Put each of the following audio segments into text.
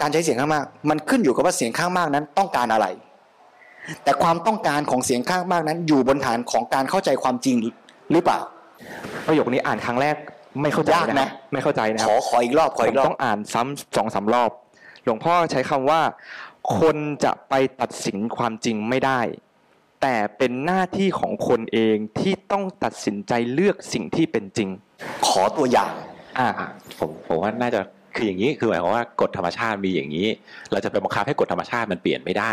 การใช้เสียงข้างมาก มันขึ้นอยู่กับว่าเสียงข้างมากนั้นต้องการอะไร แต่ความต้องการของเสียงข้างมากนั้น อยู่บนฐานของการเข้าใจความจริงหรือเปล่า ประโยคนี้อ่านครั้งแรกไม่เข้าใจยากนะ ไม่เข้าใจนะคขรับอขออีกรอบขออีกรผอมบต้องอ่านซ้ำสองสามรอบ หลวงพ่อใช้คำว่า คนจะไปตัดสินความจริงไม่ได้ แต่เป็นหน้าที่ของคนเองที่ต้องตัดสินใจเลือกสิ่งที่เป็นจริง ขอตัวอย่างอ่าอะผมผมว่าน่าจะ คืออย่างนี้คือหมายความว่ากฎธรรมชาติมีอย่างนี้ เราจะไปบังคับให้กฎธรรมชาติมันเปลี่ยนไม่ได้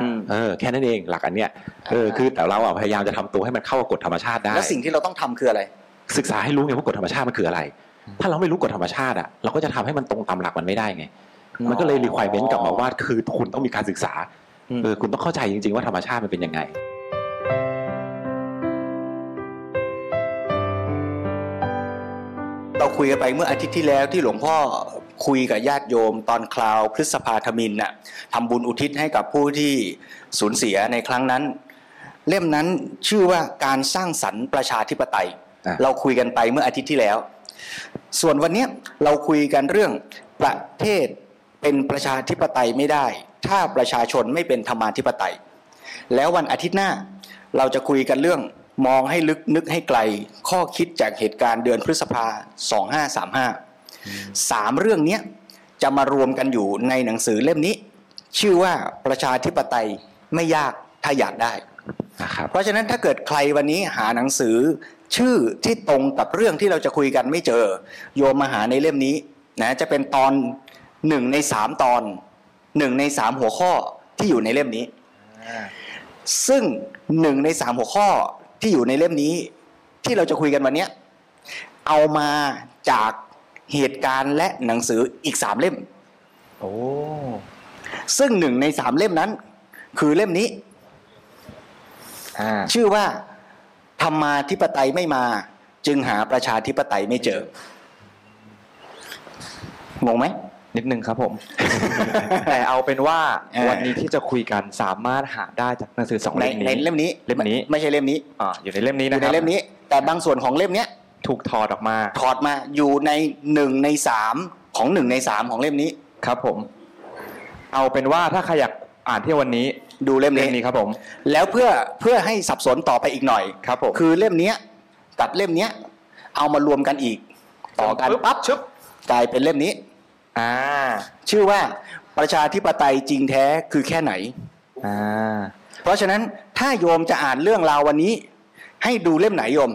อืมเออแค่นั้นเองหลักอันเนี้ยเออคือแต่เราอะพยายามจะทำตัวให้มันเข้ากับกฎธรรมชาติได้แล้วสิ่งที่เราต้องทำคืออะไร ศึกษาให้รู้ไงว่ากฎธรรมชาติมันคืออะไร ถ้าเราไม่รู้กฎธรรมชาติอะเราก็จะทำให้มันตรงตามหลักมันไม่ได้ไง มันก็เลยรีควอรเมนต์กลับมาว่าคือคุณต้องมีการศึกษาอืมเออคุณต้องเข้าใจจริง ๆ ว่าธรรมชาติมันเป็นยังไง เราคุยกันไปเมื่ออาทิตย์ที่แล้วที่หลวงพ่อคุยกับญาติโยมตอนคราวพฤษภาธมินน่ะทำบุญอุทิศให้กับผู้ที่สูญเสียในครั้งนั้น เล่มนั้นชื่อว่าการสร้างสรรค์ประชาธิปไตยอะเราคุยกันไปเมื่ออาทิตย์ที่แล้ว ส่วนวันเนี้ยเราคุยกันเรื่องประเทศเป็นประชาธิปไตยไม่ได้ ถ้าประชาชนไม่เป็นธรรมาธิปไตย แล้ววันอาทิตย์หน้าเราจะคุยกันเรื่อง มองให้ลึกนึกให้ไกล ข้อคิดจากเหตุการณ์เดือนพฤษภา 2535 สามเรื่องเนี้ยจะมารวมกันอยู่ในหนังสือเล่มนี้ ชื่อว่าประชาธิปไตยไม่ยากถ้าอยากได้นะครับเพราะฉะนั้นถ้าเกิดใครวันนี้หาหนังสือชื่อที่ตรงกับเรื่องที่เราจะคุยกันไม่เจอ โยมมาหาในเล่มนี้นะจะเป็นตอนหนึ่งในสามตอนหนึ่งในสามหัวข้อที่อยู่ในเล่มนี้ ซึ่งหนึ่งในสามหัวข้อ ที่อยู่ในเล่มนี้ ที่เราจะคุยกันวันเนี้ยเอามาจากเหตุการณ์และหนังสืออีกสามเล่ม โอ้ ซึ่งหนึ่งในสามเล่มนั้น คือเล่มนี้อ่าชื่อว่าธรรมาธิปไตยไม่มา จึงหาประชาธิปไตยไม่เจองงไหม นิดนึงครับผม แต่เอาเป็นว่าเออวันนี้ที่จะคุยกันสามารถหาได้จากหนังสือสองในเล่มในนี้เล่มนี้เล่มนี้ไไม่ใช่เล่มนี้อ่าอยู่ในเล่มนี้อนะยู่คในรับเล่มนี้ แต่บางส่วนของเล่มเนี้ยถูกถอดออกมาถอดมาอยู่ในหนึ่งในสามของหนึ่งในสามของเล่มนี้ ครับผม เอาเป็นว่าถ้าใครอยากอ่านที่วันนี้ดูเล่มเล่นี้ มนี้ครับผม แล้วเพื่อเพื่อให้สับสนต่อไปอีกหน่อย ครับผมคือเล่มเนี้ยกับเล่มเนี้ยเอามารวมกันอีก ต่อกันปึ๊บปั๊บชึบกลายเป็นเล่มนี้ อ่า ชื่อว่าประชาธิปไตยจริงแท้คือแค่ไหนอ่าเพราะฉะนั้นถ้าโยมจะอ่านเรื่องราววันนี้ ให้ดูเล่มไหนโยม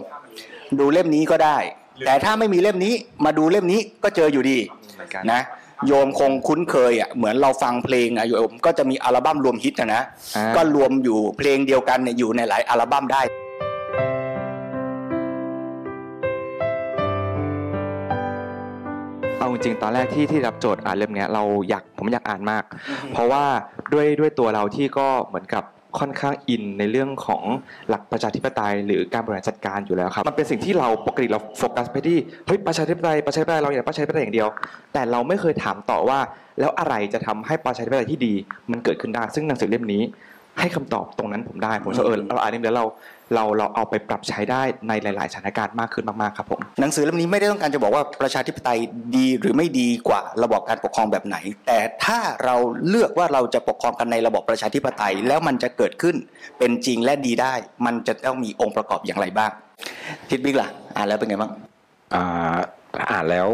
ดูเล่มนี้ก็ได้ แต่ถ้าไม่มีเล่มนี้มาดูเล่มนี้ก็เจออยู่ดีเหมือนกันนะโยมคงคุ้นเคยอะเหมือนเราฟังเพลงอะโยมก็จะมีอัลบั้มรวมฮิตนะนะอ่าก็รวมอยู่เพลงเดียวกันเนี่ยอยู่ในหลายอัลบั้มได้ เอาจริงๆตอนแรกที่ที่รับโจทย์อ่านเล่มเนี้ยเราอยากผมอยากอ่านมาก เพราะว่าด้วยด้วยตัวเราที่ก็เหมือนกับค่อนข้างอินในเรื่องของหลักประชาธิปไตย หรือการบริหารจัดการอยู่แล้วครับมันเป็นสิ่งที่เราปกติเราโฟกัสไปที่เฮ้ยประชาธิปไตยประชาธิปไตยเราอยากประชาธิปไตยอย่างเดียว แต่เราไม่เคยถามต่อว่า แล้วอะไรจะทำให้ประชาธิปไตยที่ดี มันเกิดขึ้นได้ซึ่งหนังสือเล่มนี้ ให้คำตอบตรงนั้นผมได้ผมเชื่อเออเราอ่านเล่มนี้แล้วเรา เราเราเอาไปปรับใช้ได้ในหลาย ๆ สถานการณ์มากขึ้นมาก ๆ ครับผมหนังสือเล่มนี้ไม่ได้ต้องการจะบอกว่าประชาธิปไตยดีหรือไม่ดีกว่าระบอบการปกครองแบบไหน แต่ถ้าเราเลือกว่าเราจะปกครองกันในระบอบประชาธิปไตยแล้วมันจะเกิดขึ้นเป็นจริงและดีได้ มันจะต้องมีองค์ประกอบอย่างไรบ้างทิดบิ๊กล่ะอ่านแล้วเป็นไงบ้างอ่าอ่านแล้ว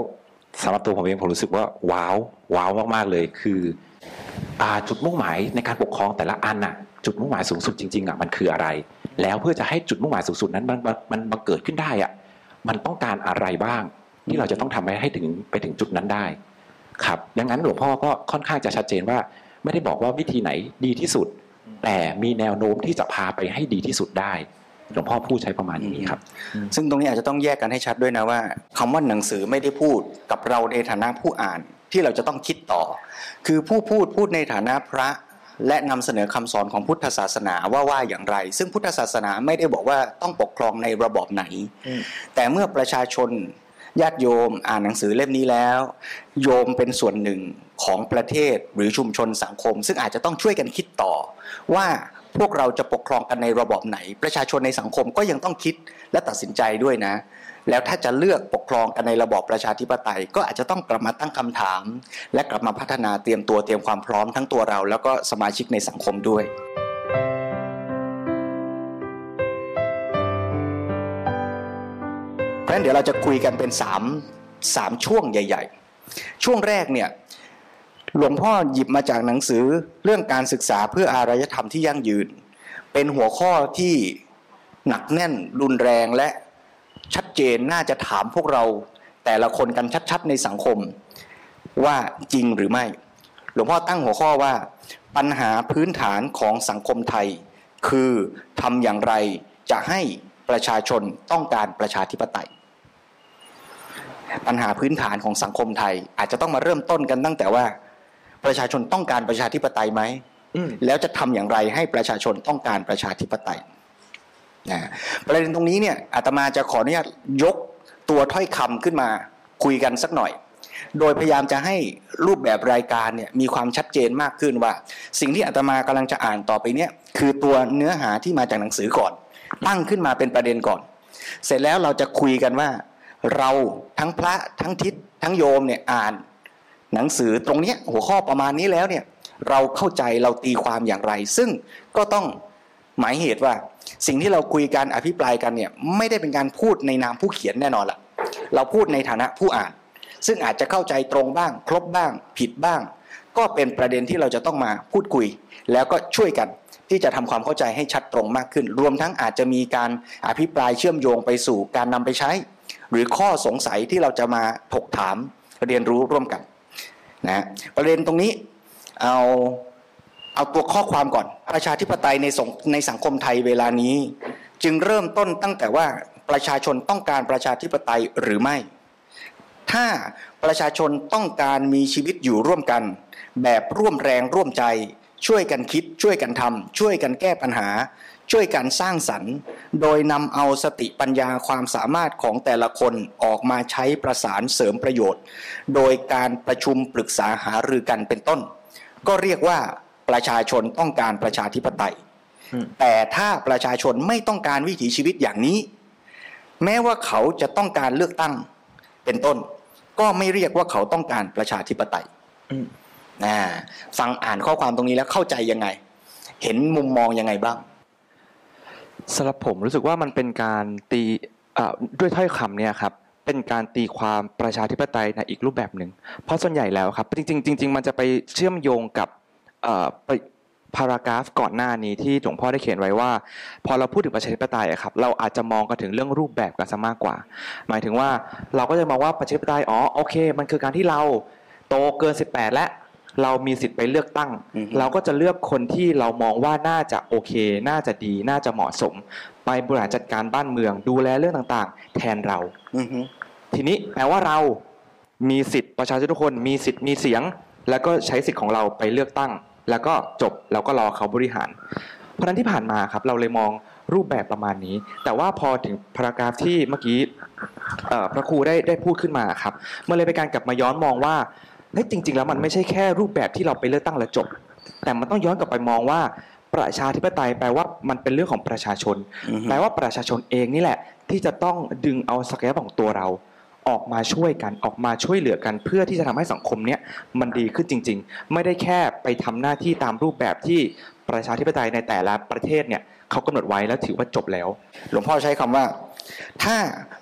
สำหรับตัวผมเองผมรู้สึกว่าว้าวว้าวมากๆเลยคืออ่าจุดมุ่งหมายในการปกครองแต่ละอันน่ะจุดมุ่งหมายสูงสุดจริงๆอะมันคืออะไร แล้วเพื่อจะให้จุดมุ่งหมายสูงสุดนั้นมันมันมันเกิดขึ้นได้อะมันต้องการอะไรบ้าง ที่เราจะต้องทำให้ให้ถึงไปถึงจุดนั้นได้ครับดังนั้นหลวงพ่อก็ค่อนข้างจะชัดเจนว่า ไม่ได้บอกว่าวิธีไหนดีที่สุด แต่มีแนวโน้มที่จะพาไปให้ดีที่สุดได้หลวงพ่อพูดใช้ประมาณนี้ครับ ซึ่งตรงนี้อาจจะต้องแยกกันให้ชัดด้วยนะว่าคำว่าหนังสือไม่ได้พูดกับเราในฐานะผู้อ่านที่เราจะต้องคิดต่อ คือผู้พูดพูดในฐานะพระ และนำเสนอคำสอนของพุทธศาสนาว่าว่าอย่างไร ซึ่งพุทธศาสนาไม่ได้บอกว่าต้องปกครองในระบอบไหน แต่เมื่อประชาชนญาติโยมอ่านหนังสือเล่มนี้แล้ว โยมเป็นส่วนหนึ่งของประเทศหรือชุมชนสังคม ซึ่งอาจจะต้องช่วยกันคิดต่อ ว่าพวกเราจะปกครองกันในระบอบไหน ประชาชนในสังคมก็ยังต้องคิดและตัดสินใจด้วยนะ แล้วถ้าจะเลือกปกครองกันในระบอบประชาธิปไตย ก็อาจจะต้องกลับมาตั้งคำถาม และกลับมาพัฒนาเตรียมตัวเตรียมความพร้อมทั้งตัวเรา แล้วก็สมาชิกในสังคมด้วยเพราะฉะนั้นเดี๋ยวเราจะคุยกันเป็นสามสามช่วงใหญ่ ๆ ช่วงแรกเนี่ยหลวงพ่อหยิบมาจากหนังสือเรื่องการศึกษาเพื่ออารยธรรมที่ยั่งยืน เป็นหัวข้อที่หนักแน่นรุนแรงและ ชัดเจนน่าจะถามพวกเราแต่ละคนกันชัดๆในสังคม ว่าจริงหรือไม่ หลวงพ่อตั้งหัวข้อว่า ปัญหาพื้นฐานของสังคมไทย คือทำอย่างไรจะให้ประชาชนต้องการประชาธิปไตย ปัญหาพื้นฐานของสังคมไทย อาจจะต้องมาเริ่มต้นกันตั้งแต่ว่า ประชาชนต้องการประชาธิปไตยไหมอืมแล้วจะทำอย่างไรให้ประชาชนต้องการประชาธิปไตย นะประเด็นตรงนี้เนี่ยอาตมาจะขออนุญาตยกตัวถ้อยคำขึ้นมาคุยกันสักหน่อย โดยพยายามจะให้รูปแบบรายการเนี่ยมีความชัดเจนมากขึ้นว่า สิ่งที่อาตมากำลังจะอ่านต่อไปเนี่ยคือตัวเนื้อหาที่มาจากหนังสือก่อน ตั้งขึ้นมาเป็นประเด็นก่อน เสร็จแล้วเราจะคุยกันว่า เราทั้งพระทั้งทิศทั้งโยมเนี่ยอ่าน หนังสือตรงเนี้ยหัวข้อประมาณนี้แล้วเนี่ยเราเข้าใจเราตีความอย่างไร ซึ่งก็ต้องหมายเหตุว่า สิ่งที่เราคุยกันอภิปรายกันเนี่ยไม่ได้เป็นการพูดในนามผู้เขียนแน่นอนละเราพูดในฐานะผู้อ่าน ซึ่งอาจจะเข้าใจตรงบ้าง ครบบ้าง ผิดบ้าง ก็เป็นประเด็นที่เราจะต้องมาพูดคุย แล้วก็ช่วยกันที่จะทำความเข้าใจให้ชัดตรงมากขึ้น รวมทั้งอาจจะมีการอภิปรายเชื่อมโยงไปสู่การนำไปใช้ หรือข้อสงสัยที่เราจะมาถกถามเรียนรู้ร่วมกันนะประเด็นตรงนี้เอา เอาตัวข้อความก่อน ประชาธิปไตยในสงในสังคมไทยเวลานี้ จึงเริ่มต้นตั้งแต่ว่าประชาชนต้องการประชาธิปไตยหรือไม่ ถ้าประชาชนต้องการมีชีวิตอยู่ร่วมกัน แบบร่วมแรงร่วมใจ ช่วยกันคิด ช่วยกันทำช่วยกันแก้ปัญหา ช่วยกันสร้างสรรค์ โดยนำเอาสติปัญญาความสามารถของแต่ละคนออกมาใช้ประสานเสริมประโยชน์ โดยการประชุมปรึกษาหารือกันเป็นต้น ก็เรียกว่า ประชาชนต้องการประชาธิปไตยอืมแต่ถ้าประชาชนไม่ต้องการวิถีชีวิตอย่างนี้ แม้ว่าเขาจะต้องการเลือกตั้งเป็นต้น ก็ไม่เรียกว่าเขาต้องการประชาธิปไตยอืมนะฟังอ่านข้อความตรงนี้แล้วเข้าใจยังไง เห็นมุมมองยังไงบ้างสำหรับผมรู้สึกว่ามันเป็นการตีเอ่อด้วยถ้อยคำเนี่ยครับเป็นการตีความประชาธิปไตยในอีกรูปแบบหนึ่ง เพราะส่วนใหญ่แล้วครับ จริงๆจริงๆมันจะไปเชื่อมโยงกับเอ่อไป พารากราฟก่อนหน้านี้ที่หลวงพ่อได้เขียนไว้ว่า พอเราพูดถึงประชาธิปไตยอะครับเราอาจจะมองกันถึงเรื่องรูปแบบกันซะมากกว่า หมายถึงว่าเราก็จะมองว่าประชาธิปไตยอ๋อโอเค มันคือการที่เราโตเกิน 18 และเรามีสิทธิ์ไปเลือกตั้งอือฮึเราก็จะเลือกคนที่เรามองว่าน่าจะโอเค น่าจะดี น่าจะเหมาะสม ไปบริหารจัดการบ้านเมือง ดูแลเรื่องต่างๆ แทนเราอือฮึทีนี้แปลว่าเรามีสิทธิ์ประชาชนทุกคนมีสิทธิ์มีเสียง แล้วก็ใช้สิทธิ์ของเราไปเลือกตั้ง แล้วก็จบแล้วก็รอเขาบริหาร เพราะฉะนั้นที่ผ่านมาครับเราเลยมองรูปแบบประมาณนี้ แต่ว่าพอถึงพารากราฟที่เมื่อกี้เอ่อพระครูได้ได้พูดขึ้นมาครับมันเลยเป็นการกลับมาย้อนมองว่าเฮ้ยจริง ๆ แล้วมันไม่ใช่แค่รูปแบบที่เราไปเลือกตั้งแล้วจบ แต่มันต้องย้อนกลับไปมองว่าประชาธิปไตยแปลว่ามันเป็นเรื่องของประชาชนอือฮึแปลว่าประชาชนเองนี่แหละ ที่จะต้องดึงเอาศักยภาพของตัวเรา ออกมาช่วยกันออกมาช่วยเหลือกัน เพื่อที่จะทำให้สังคมเนี้ยมันดีขึ้นจริง ๆ ไม่ได้แค่ไปทำหน้าที่ตามรูปแบบที่ประชาธิปไตยในแต่ละประเทศเนี่ยเขากำหนดไว้แล้วถือว่าจบแล้ว หลวงพ่อใช้คำว่า ถ้า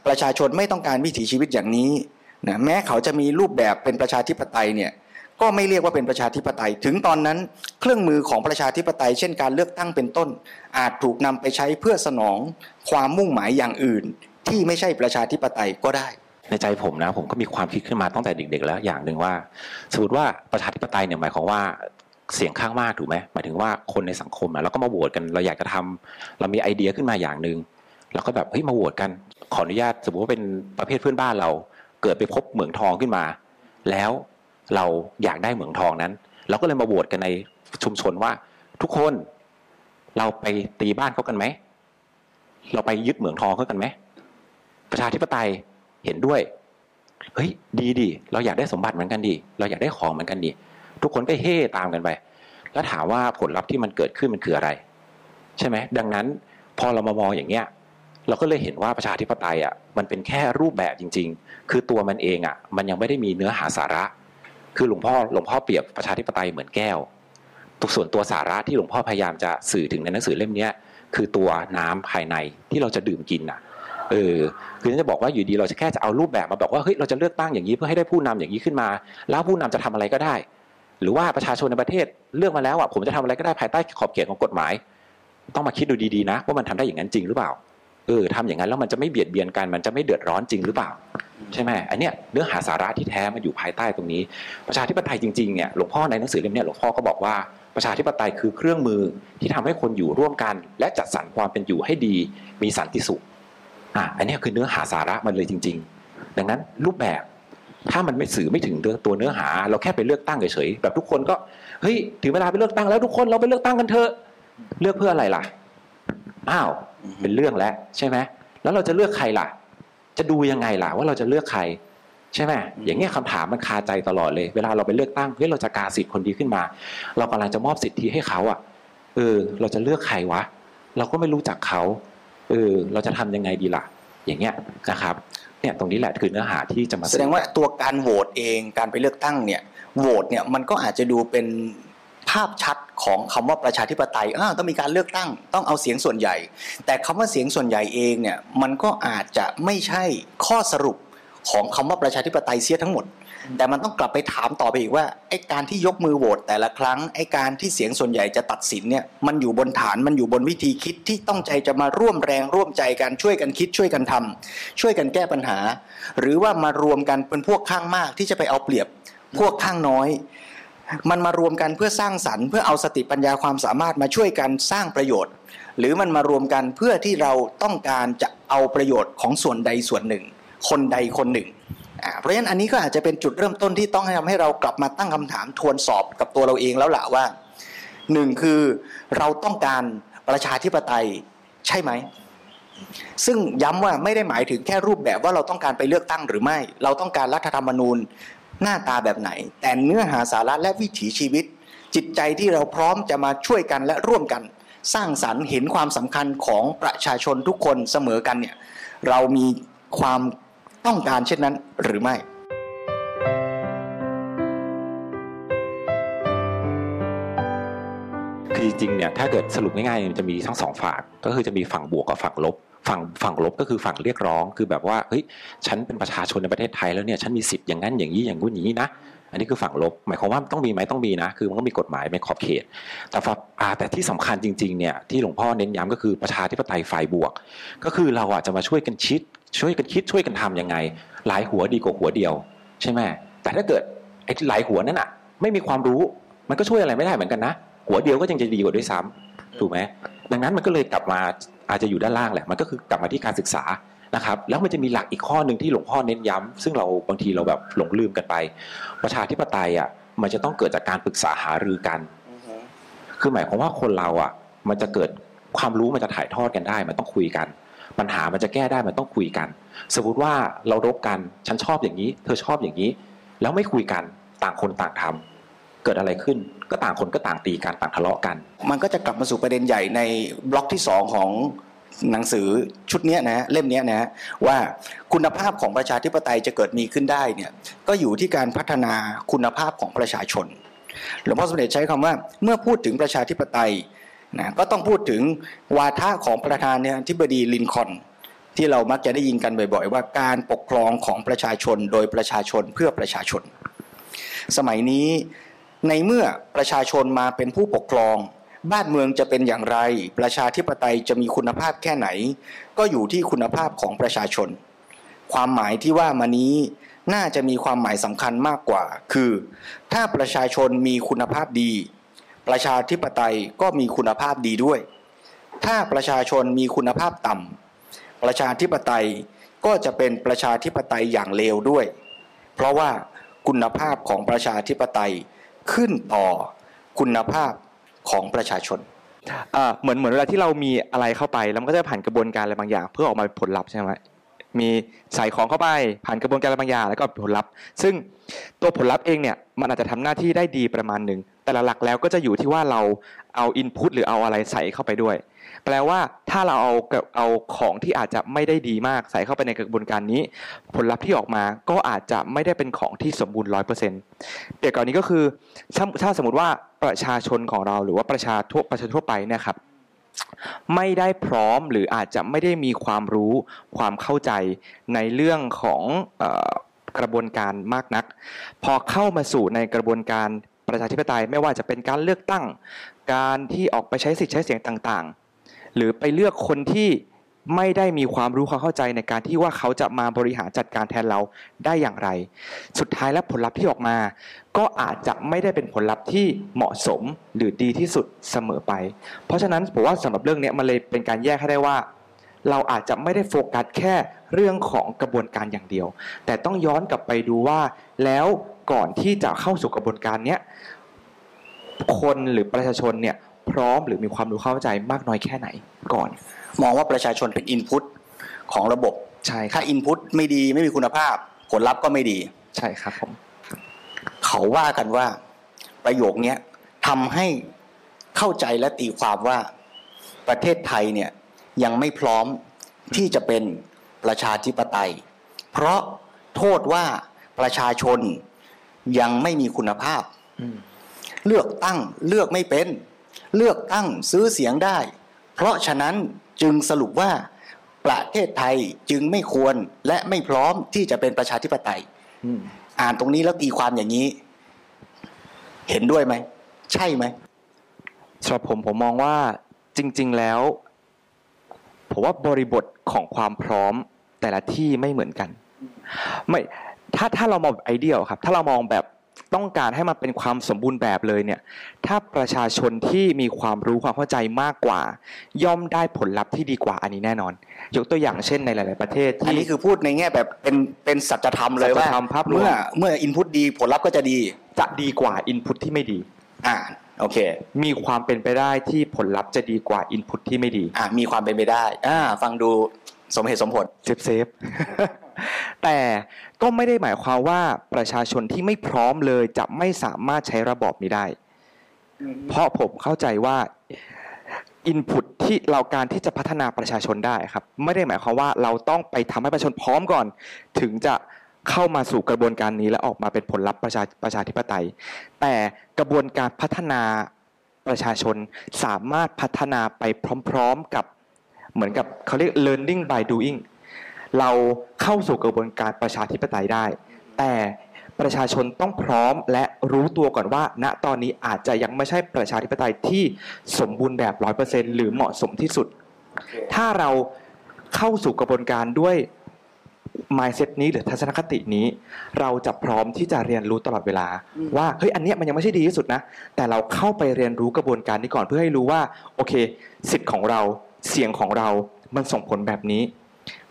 ประชาชนไม่ต้องการวิถีชีวิตอย่างนี้นะแม้เขาจะมีรูปแบบเป็นประชาธิปไตยเนี่ยก็ไม่เรียกว่าเป็นประชาธิปไตย ถึงตอนนั้นเครื่องมือของประชาธิปไตย เช่นการเลือกตั้งเป็นต้น อาจถูกนำไปใช้เพื่อสนองความมุ่งหมายอย่างอื่น ที่ไม่ใช่ประชาธิปไตยก็ได้ ในใจผมนะ ผมก็มีความคิดขึ้นมาตั้งแต่เด็กๆแล้วอย่างหนึ่งว่า สมมติว่าประชาธิปไตยเนี่ยหมายความว่าเสียงข้างมากถูกไหมหมายถึงว่าคนในสังคมอะเราก็มาโหวตกันเราอยากจะทำเรามีไอเดียขึ้นมาอย่างหนึ่งแล้วก็แบบเฮ้ยมาโหวตกัน ขออนุญาตสมมติว่าเป็นประเภทเพื่อนบ้านเรา เกิดไปพบเหมืองทองขึ้นมา แล้วเราอยากได้เหมืองทองนั้น เราก็เลยมาโหวตกันในชุมชนว่า ทุกคนเราไปตีบ้านเขากันไหมเราไปยึดเหมืองทองเขากันไหมประชาธิปไตย เห็นด้วย เฮ้ย ดีดี เราอยากได้สมบัติเหมือนกันดี เราอยากได้ของเหมือนกันดี ทุกคนก็เฮ่ตามกันไป แล้วถามว่าผลลัพธ์ที่มันเกิดขึ้นมันคืออะไร ใช่ไหม ดังนั้นพอเรามามองอย่างเงี้ย เราก็เลยเห็นว่าประชาธิปไตยอะ มันเป็นแค่รูปแบบจริง ๆ คือตัวมันเองอะ มันยังไม่ได้มีเนื้อหาสาระ คือหลวงพ่อ หลวงพ่อเปรียบประชาธิปไตยเหมือนแก้วตัวส่วนตัวสาระที่หลวงพ่อพยายามจะสื่อถึงในหนังสือเล่มนี้คือตัวน้ำภายในที่เราจะดื่มกินอะ เออคือจะบอกว่าอยู่ดีเราจะแค่จะเอารูปแบบมาบอกว่าเฮ้ยเราจะเลือกตั้งอย่างนี้เพื่อให้ได้ผู้นำอย่างนี้ขึ้นมา แล้วผู้นำจะทำอะไรก็ได้ หรือว่าประชาชนในประเทศเลือกมาแล้วอะผมจะทำอะไรก็ได้ภายใต้ขอบเขตของกฎหมาย ต้องมาคิดดูดีๆนะ ว่ามันทำได้อย่างนั้นจริงหรือเปล่าเออทำอย่างนั้นแล้วมันจะไม่เบียดเบียนกันมันจะไม่เดือดร้อนจริงหรือเปล่า ใช่ไหมอันเนี้ยเนื้อหาสาระที่แท้มันอยู่ภายใต้ตรงนี้ ประชาธิปไตยจริงๆเนี่ยหลวงพ่อในหนังสือเล่มนี้หลวงพ่อก็บอกว่าประชาธิปไตยคือเครื่องมือที่ทำให้คนอยู่ร่วมกัน และจัดสรรความเป็นอยู่ให้ดี มีสันติสุข อะอันนี้คือเนื้อหาสาระมันเลยจริง ๆ ดังนั้นรูปแบบถ้ามันไม่สื่อไม่ถึงตัวเนื้อหา เราแค่ไปเลือกตั้งเฉยๆแบบทุกคนก็เฮ้ยถึงเวลาไปเลือกตั้งแล้วทุกคนเราไปเลือกตั้งกันเถอะเลือกเพื่ออะไรล่ะอ้าวเป็นเรื่องแล้วใช่ไหมแล้วเราจะเลือกใครล่ะ จะดูยังไงล่ะว่าเราจะเลือกใคร ใช่ไหมอย่างเงี้ยคำถามมันคาใจตลอดเลย เวลาเราไปเลือกตั้งเฮ้ยเราจะกาสิทธิ์คนดีขึ้นมา เรากำลังจะมอบสิทธิให้เขาอะเออ เราจะเลือกใครวะ เราก็ไม่รู้จักเขา เออเราจะทำยังไงดีล่ะ อย่างเงี้ยนะครับเนี่ยตรงนี้แหละคือเนื้อหาที่จะมาแสดงว่าตัวการโหวตเองการไปเลือกตั้งเนี่ยโหวตเนี่ยมันก็อาจจะดูเป็นภาพชัดของคำว่าประชาธิปไตยอ้าต้องมีการเลือกตั้ง ต้องเอาเสียงส่วนใหญ่ แต่คำว่าเสียงส่วนใหญ่เองเนี่ยมันก็อาจจะไม่ใช่ข้อสรุปของคำว่าประชาธิปไตยเสียทั้งหมด แต่มันต้องกลับไปถามต่อไปอีกว่าไอ้การที่ยกมือโหวตแต่ละครั้งไอ้การที่เสียงส่วนใหญ่จะตัดสินเนี่ยมันอยู่บนฐานมันอยู่บนวิธีคิดที่ต้องใจจะมาร่วมแรงร่วมใจกันช่วยกันคิดช่วยกันทำช่วยกันแก้ปัญหา หรือว่ามารวมกันเป็นพวกข้างมากที่จะไปเอาเปรียบพวกข้างน้อยมันมารวมกันเพื่อสร้างสรรค์เพื่อเอาสติปัญญาความสามารถมาช่วยกันสร้างประโยชน์ หรือมันมารวมกันเพื่อที่เราต้องการจะเอาประโยชน์ของส่วนใดส่วนหนึ่ง คนใดคนหนึ่ง เพราะฉะนั้นอันนี้ก็อาจจะเป็นจุดเริ่มต้นที่ต้องทำให้เรากลับมาตั้งคำถามทวนสอบกับตัวเราเองแล้วล่ะว่าหนึ่งคือเราต้องการประชาธิปไตยใช่ไหม ซึ่งย้ำว่าไม่ได้หมายถึงแค่รูปแบบว่าเราต้องการไปเลือกตั้งหรือไม่ เราต้องการรัฐธรรมนูญหน้าตาแบบไหน แต่เนื้อหาสาระและวิถีชีวิต จิตใจที่เราพร้อมจะมาช่วยกันและร่วมกัน สร้างสรรค์เห็นความสำคัญของประชาชนทุกคนเสมอกันเนี่ยเรามีความ ต้องการเช่นนั้นหรือไม่คือจริงๆเนี่ยถ้าเกิดสรุปง่ายๆมันจะมีทั้งสองฝั่งก็คือจะมีฝั่งบวกกับฝั่งลบ ฝั่งฝั่งลบก็คือฝั่งเรียกร้อง คือแบบว่าเฮ้ยฉันเป็นประชาชนในประเทศไทยแล้วเนี่ยฉันมีสิทธิ์อย่างนั้นอย่างนี้อย่างงู้นอย่างนี้นะอันนี้คือฝั่งลบ หมายความว่าต้องมีไหมต้องมีนะ คือมันก็มีกฎหมายเป็นขอบเขต แต่ฝั่งอ่าแต่ที่สำคัญจริงๆเนี่ยที่หลวงพ่อเน้นย้ำก็คือประชาธิปไตยฝ่ายบวก ก็คือเราอะจะมาช่วยกันคิด ช่วยกันคิดช่วยกันทำยังไง หลายหัวดีกว่าหัวเดียว ใช่ไหมแต่ถ้าเกิดไอ้หลายหัวนั้นอะไม่มีความรู้มันก็ช่วยอะไรไม่ได้เหมือนกันนะ หัวเดียวก็ยังจะดีกว่าด้วยซ้ำถูกไหมดังนั้นมันก็เลยกลับมาอาจจะอยู่ด้านล่างแหละมันก็คือกลับมาที่การศึกษานะครับแล้วมันจะมีหลักอีกข้อหนึ่งที่หลวงพ่อเน้นย้ำซึ่งเราบางทีเราแบบหลงลืมกันไป ประชาธิปไตยอะมันจะต้องเกิดจากการปรึกษาหารือกัน คือหมายความว่าคนเราอะ มันจะเกิดความรู้มันจะถ่ายทอดกันได้ มันต้องคุยกัน ปัญหามันจะแก้ได้มันต้องคุยกัน สมมติว่าเรารบกันฉันชอบอย่างนี้ เธอชอบอย่างนี้ แล้วไม่คุยกันต่างคนต่างทำเกิดอะไรขึ้นก็ต่างคนก็ต่างตีกันต่างทะเลาะกัน มันก็จะกลับมาสู่ประเด็นใหญ่ในบล็อกที่สองของหนังสือชุดนี้นะเล่มนี้นะว่าคุณภาพของประชาธิปไตยจะเกิดมีขึ้นได้เนี่ยก็อยู่ที่การพัฒนาคุณภาพของประชาชนหลวงพ่อสมเด็จใช้คำว่า เมื่อพูดถึงประชาธิปไตย นะก็ต้องพูดถึงวาทะของประธานาธิบดีลินคอนที่เรามักจะได้ยินกันบ่อย ๆ ว่าการปกครองของประชาชนโดยประชาชนเพื่อประชาชน สมัยนี้ในเมื่อประชาชนมาเป็นผู้ปกครอง บ้านเมืองจะเป็นอย่างไร ประชาธิปไตยจะมีคุณภาพแค่ไหน ก็อยู่ที่คุณภาพของประชาชน ความหมายที่ว่ามานี้น่าจะมีความหมายสำคัญมากกว่า คือ ถ้าประชาชนมีคุณภาพดี ประชาธิปไตยก็มีคุณภาพดีด้วย ถ้าประชาชนมีคุณภาพต่ำประชาธิปไตยก็จะเป็นประชาธิปไตยอย่างเลวด้วย เพราะว่าคุณภาพของประชาธิปไตยขึ้นต่อคุณภาพของประชาชนเหมือนเหมือนเวลาที่เรามีอะไรเข้าไปแล้วมันก็จะผ่านกระบวนการอะไรบางอย่าง เพื่อออกมาเป็นผลลัพธ์ใช่ไหม มีใส่ของเข้าไปผ่านกระบวนการบางอย่างแล้วก็ผลลัพธ์ ซึ่งตัวผลลัพธ์เองเนี่ยมันอาจจะทำหน้าที่ได้ดีประมาณหนึ่งแต่หลักๆแล้วก็จะอยู่ที่ว่าเราเอาอินพุตหรือเอาอะไรใส่เข้าไปด้วย แปลว่าถ้าเราเอาเอาของที่อาจจะไม่ได้ดีมากใส่เข้าไปในกระบวนการนี้ ผลลัพธ์ที่ออกมาก็อาจจะไม่ได้เป็นของที่สมบูรณ์ร้อยเปอร์เซ็นต์เปรียบกับอันนี้ก็คือถ้าสมมติว่าประชาชนของเราหรือว่าประชาทั่วประชาชนทั่วไปเนี่ยครับ ไม่ได้พร้อมหรืออาจจะไม่ได้มีความรู้ความเข้าใจในเรื่องของออกระบวนการมากนัก พอเข้ามาสู่ในกระบวนการประชาธิปไตยไม่ว่าจะเป็นการเลือกตั้ง การที่ออกไปใช้สิทธิ์ใช้เสียงต่างๆ หรือไปเลือกคนที่ ไม่ได้มีความรู้ความเข้าใจในการที่ว่าเขาจะมาบริหารจัดการแทนเราได้อย่างไร สุดท้ายแล้วผลลัพธ์ที่ออกมา ก็อาจจะไม่ได้เป็นผลลัพธ์ที่เหมาะสมหรือดีที่สุดเสมอไป เพราะฉะนั้นผมว่าสำหรับเรื่องนี้มันเลยเป็นการแยกให้ได้ว่า เราอาจจะไม่ได้โฟกัสแค่เรื่องของกระบวนการอย่างเดียว แต่ต้องย้อนกลับไปดูว่า แล้วก่อนที่จะเข้าสู่กระบวนการเนี้ยคนหรือประชาชนเนี่ยพร้อมหรือมีความรู้เข้าใจมากน้อยแค่ไหนก่อน มองว่าประชาชนเป็นอินพุตของระบบใช่ครัถ้าบอินพุตไม่ดีไม่มีคุณภาพ ผลลัพธ์ก็ไม่ดี ใช่ครับผมเขาว่ากันว่าประโยคเนี้ยทำให้เข้าใจและตีความว่าประเทศไทยเนี่ยยังไม่พร้อมที่จะเป็นประชาธิปไตย เพราะโทษว่าประชาชนยังไม่มีคุณภาพอืมเลือกตั้งเลือกไม่เป็น เลือกตั้งซื้อเสียงได้ เพราะฉะนั้น จึงสรุปว่าประเทศไทยจึงไม่ควรและไม่พร้อมที่จะเป็นประชาธิปไตยอืมอ่านตรงนี้แล้วตีความอย่างนี้ เห็นด้วยไหม ใช่ไหมสำหรับผมผมมองว่าจริง ๆแล้วผมว่าบริบทของความพร้อมแต่ละที่ไม่เหมือนกัน ไม่ถ้าถ้าเรามองแบบไอเดียลครับ ถ้าเรามองแบบ ต้องการให้มันเป็นความสมบูรณ์แบบเลยเนี่ย ถ้าประชาชนที่มีความรู้ความเข้าใจมากกว่า ย่อมได้ผลลัพธ์ที่ดีกว่าอันนี้แน่นอน ยกตัวอย่างเช่นในหลาย ๆ ประเทศอันที่นี้คือพูดในแง่แบบเป็นเป็นสัจธรรมเลยว่าสัจธรรมภาพรวมเมื่อเมื่อ input ดีผลลัพธ์ก็จะดีจะดีกว่า input ที่ไม่ดี อ่าโอเค มีความเป็นไปได้ที่ผลลัพธ์จะดีกว่า input ที่ไม่ดี อ่ามีความเป็นไปได้ อ่า ฟังดู สมเหตุสมผล safe safe แต่ก็ไม่ได้หมายความว่าประชาชนที่ไม่พร้อมเลยจะไม่สามารถใช้ระบอบนี้ได้ เพราะผมเข้าใจว่าอินพุตที่เราการที่จะพัฒนาประชาชนได้ครับ ไม่ได้หมายความว่าเราต้องไปทำให้ประชาชนพร้อมก่อน ถึงจะเข้ามาสู่กระบวนการนี้และออกมาเป็นผลลัพธ์ประชาประชาธิปไตย แต่กระบวนการพัฒนาประชาชนสามารถพัฒนาไปพร้อม ๆ กับ เหมือนกับเขาเรียก learning by doing เราเข้าสู่กระบวนการประชาธิปไตยได้ แต่ประชาชนต้องพร้อมและรู้ตัวก่อนว่า ณตอนนี้อาจจะยังไม่ใช่ประชาธิปไตยที่สมบูรณ์แบบร้อยเปอร์เซ็นหรือเหมาะสมที่สุดถ้าเราเข้าสู่กระบวนการด้วย mindset นี้หรือทัศนคตินี้ เราจะพร้อมที่จะเรียนรู้ตลอดเวลา ว่าเฮ้ยอันเนี้ยมันยังไม่ใช่ดีที่สุดนะ แต่เราเข้าไปเรียนรู้กระบวนการนี้ก่อนเพื่อให้รู้ว่าโอเค สิทธิ์ของเรา เสียงของเรา มันส่งผลแบบนี้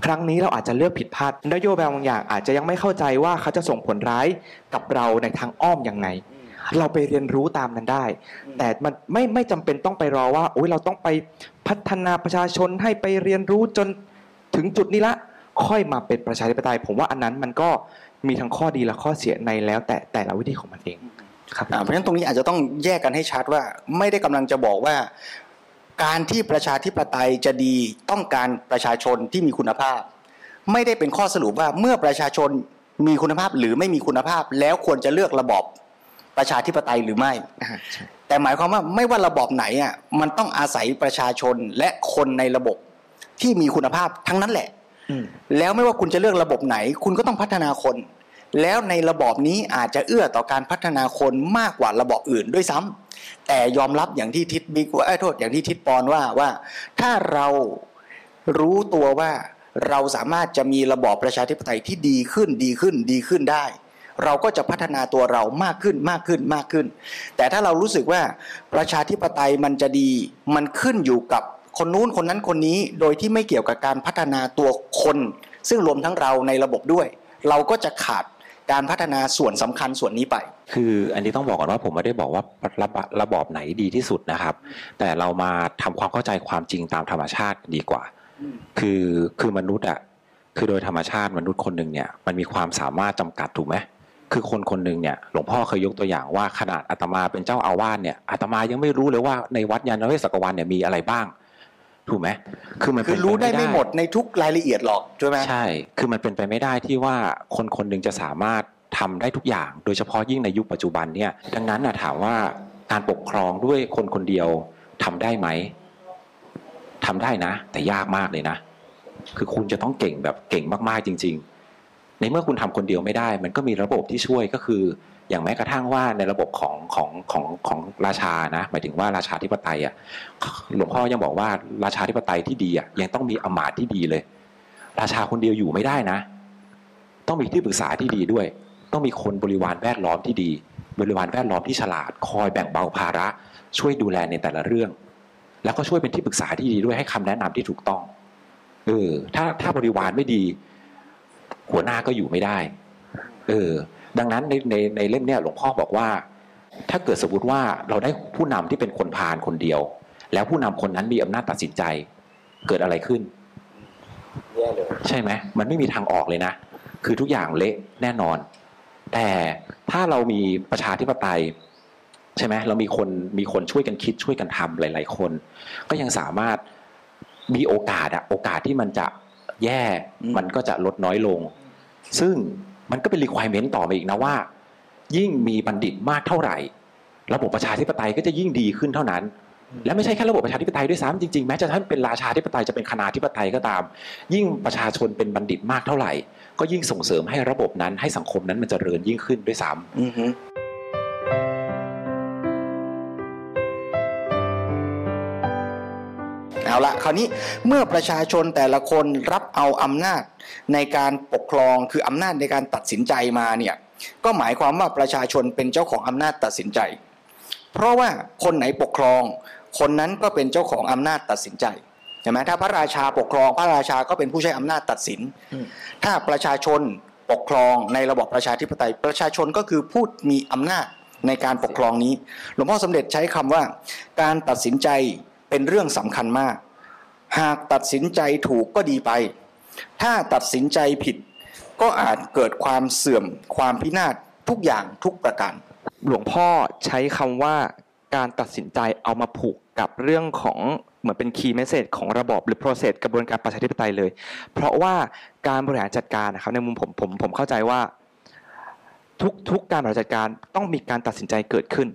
ครั้งนี้เราอาจจะเลือกผิดพลาดนโยบายบางอย่างอาจจะยังไม่เข้าใจว่าเขาจะส่งผลร้ายกับเราในทางอ้อมอยังไงเราไปเรียนรู้ตามนั้นได้ แต่มันไม่ไม่จำเป็นต้องไปรอว่าโอ้ยเราต้องไปพัฒนาประชาชนให้ไปเรียนรู้จนถึงจุดนี้ละ ค่อยมาเป็นประชาธิปไตย ผมว่าอันนั้นมันก็มีทั้งข้อดีและข้อเสียในแล้ว แต่แต่ละวิธีของมันเองครับเพราะฉะนั้นตรงนี้อาจจะต้องแยกกันให้ชัดว่า ไม่ได้กำลังจะบอกว่า การที่ประชาธิปไตยจะดีต้องการประชาชนที่มีคุณภาพ ไม่ได้เป็นข้อสรุปว่าเมื่อประชาชนมีคุณภาพหรือไม่มีคุณภาพ แล้วควรจะเลือกระบอบประชาธิปไตยหรือไม่อ่าใช่แต่หมายความว่าไม่ว่าระบอบไหนอะมันต้องอาศัยประชาชนและคนในระบบที่มีคุณภาพทั้งนั้นแหละอืมแล้วไม่ว่าคุณจะเลือกระบบไหน คุณก็ต้องพัฒนาคน แล้วในระบอบนี้อาจจะเอื้อต่อการพัฒนาคนมากกว่าระบอบอื่นด้วยซ้ำ แต่ยอมรับอย่างที่ทิศบิ๊กว่าเอ้ยโทษอย่างที่ทิศปอนว่าว่า ถ้าเรารู้ตัวว่าเราสามารถจะมีระบอบประชาธิปไตยที่ดีขึ้นดีขึ้นดีขึ้นได้ เราก็จะพัฒนาตัวเรามากขึ้นมากขึ้นมากขึ้น แต่ถ้าเรารู้สึกว่าประชาธิปไตยมันจะดี มันขึ้นอยู่กับคนนู้นคนนั้นคนนี้โดยที่ไม่เกี่ยวกับการพัฒนาตัวคน ซึ่งรวมทั้งเราในระบบด้วย เราก็จะขาด การพัฒนาส่วนสำคัญส่วนนี้ไป คืออันนี้ต้องบอกก่อนว่าผมไม่ได้บอกว่าระบระบอบไหนดีที่สุดนะครับ แต่เรามาทำความเข้าใจความจริงตามธรรมชาติดีกว่า คือคือมนุษย์อะคือโดยธรรมชาติมนุษย์คนหนึ่งเนี่ยมันมีความสามารถจำกัดถูกไหมคือคนคนหนึ่งเนี่ยหลวงพ่อเคยยกตัวอย่างว่าขนาดอาตมาเป็นเจ้าอาวาสเนี่ยอาตมายังไม่รู้เลยว่าในวัดยานเวศกวันเนี่ยมีอะไรบ้าง ถูกไหมคือมันคือเป็นปรู้ได้ไม่หมดในทุกรายละเอียดหรอกใช่ไหมใช่ คือมันเป็นไปไม่ได้ที่ว่าคนคนหนึ่งจะสามารถทำได้ทุกอย่าง โดยเฉพาะยิ่งในยุคปัจจุบันเนี่ย ดังนั้นนะถามว่าการปกครองด้วยคนคนเดียวทำได้ไหมทำได้นะ แต่ยากมากเลยนะ คือคุณจะต้องเก่งแบบเก่งมากๆจริง ๆ ในเมื่อคุณทำคนเดียวไม่ได้ มันก็มีระบบที่ช่วยก็คือ อย่างแม้กระทั่งว่าในระบบของของของของราชานะหมายถึงว่าราชาธิปไตยอะหลวงพ่อยังบอกว่าราชาธิปไตยที่ดีอะยังต้องมีอำมาตย์ที่ดีเลย ราชาคนเดียวอยู่ไม่ได้นะ ต้องมีที่ปรึกษาที่ดีด้วย ต้องมีคนบริวารแวดล้อมที่ดี บริวารแวดล้อมที่ฉลาด คอยแบ่งเบาภาระ ช่วยดูแลในแต่ละเรื่อง แล้วก็ช่วยเป็นที่ปรึกษาที่ดีด้วยให้คำแนะนำที่ถูกต้องเออถ้าถ้าบริวารไม่ดี หัวหน้าก็อยู่ไม่ได้ เออ ดังนั้นในในในเล่มเนี้ยหลวงพ่อบอกว่า ถ้าเกิดสมมติว่าเราได้ผู้นำที่เป็นคนพาลคนเดียว แล้วผู้นำคนนั้นมีอำนาจตัดสินใจ เกิดอะไรขึ้นใช่ไหมมันไม่มีทางออกเลยนะ คือทุกอย่างเละแน่นอน แต่ถ้าเรามีประชาธิปไตยใช่ไหมเรามีคนมีคนช่วยกันคิดช่วยกันทำหลาย ๆ คน ก็ยังสามารถมีโอกาสอะโอกาสที่มันจะแย่อืมมันก็จะลดน้อยลง ซึ่ง มันก็เป็น requirement ต่อมาอีกนะว่า ยิ่งมีบัณฑิตมากเท่าไหร่ ระบบประชาธิปไตยก็จะยิ่งดีขึ้นเท่านั้น และไม่ใช่แค่ระบบประชาธิปไตยด้วยซ้ำจริงๆแม้จะท่านเป็นราชาธิปไตยจะเป็นคณาธิปไตยก็ตาม ยิ่งประชาชนเป็นบัณฑิตมากเท่าไหร่ ก็ยิ่งส่งเสริมให้ระบบนั้นให้สังคมนั้นมันจเจริญยิ่งขึ้นด้วยซ้ำ เอาละคราวนี้เมื่อประชาชนแต่ละคนรับเอาอำนาจในการปกครองคืออำนาจในการตัดสินใจมาเนี่ยก็หมายความว่าประชาชนเป็นเจ้าของอำนาจตัดสินใจ เพราะว่าคนไหนปกครอง คนนั้นก็เป็นเจ้าของอำนาจตัดสินใจใช่ไหมถ้าพระราชาปกครองพระราชาก็เป็นผู้ใช้อำนาจตัดสิน ถ้าประชาชนปกครองในระบบประชาธิปไตย ประชาชนก็คือผู้มีอำนาจในการปกครองนี้ หลวงพ่อสมเด็จใช้คำว่า การตัดสินใจ เป็นเรื่องสำคัญมาก หากตัดสินใจถูกก็ดีไป ถ้าตัดสินใจผิด ก็อาจเกิดความเสื่อมความพินาศทุกอย่างทุกประการ หลวงพ่อใช้คำว่าการตัดสินใจเอามาผูกกับเรื่องของเหมือนเป็น key message ของระบบหรือ process กระบวนการประชาธิปไตยเลย เพราะว่าการบริหารจัดการนะครับในมุมผมผมผมเข้าใจว่า ทุกทุกการบริหารจัดการต้องมีการตัดสินใจเกิดขึ้น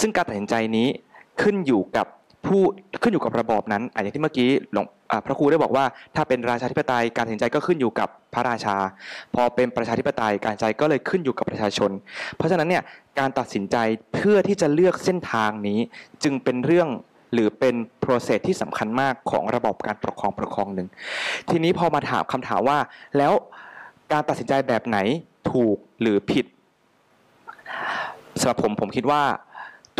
ซึ่งการตัดสินใจนี้ขึ้นอยู่กับ ผู้ขึ้นอยู่กับระบอบนั้นอะอย่างที่เมื่อกี้หลวงพระครูได้บอกว่า ถ้าเป็นราชาธิปไตยการตัดสินใจก็ขึ้นอยู่กับพระราชา พอเป็นประชาธิปไตยการใจก็เลยขึ้นอยู่กับประชาชน เพราะฉะนั้นเนี่ยการตัดสินใจเพื่อที่จะเลือกเส้นทางนี้ จึงเป็นเรื่องหรือเป็น process ที่สำคัญมากของระบบการปกครองปกครองหนึ่ง ทีนี้พอมาถามคำถามว่า แล้วการตัดสินใจแบบไหนถูกหรือผิดสำหรับผมผมคิดว่า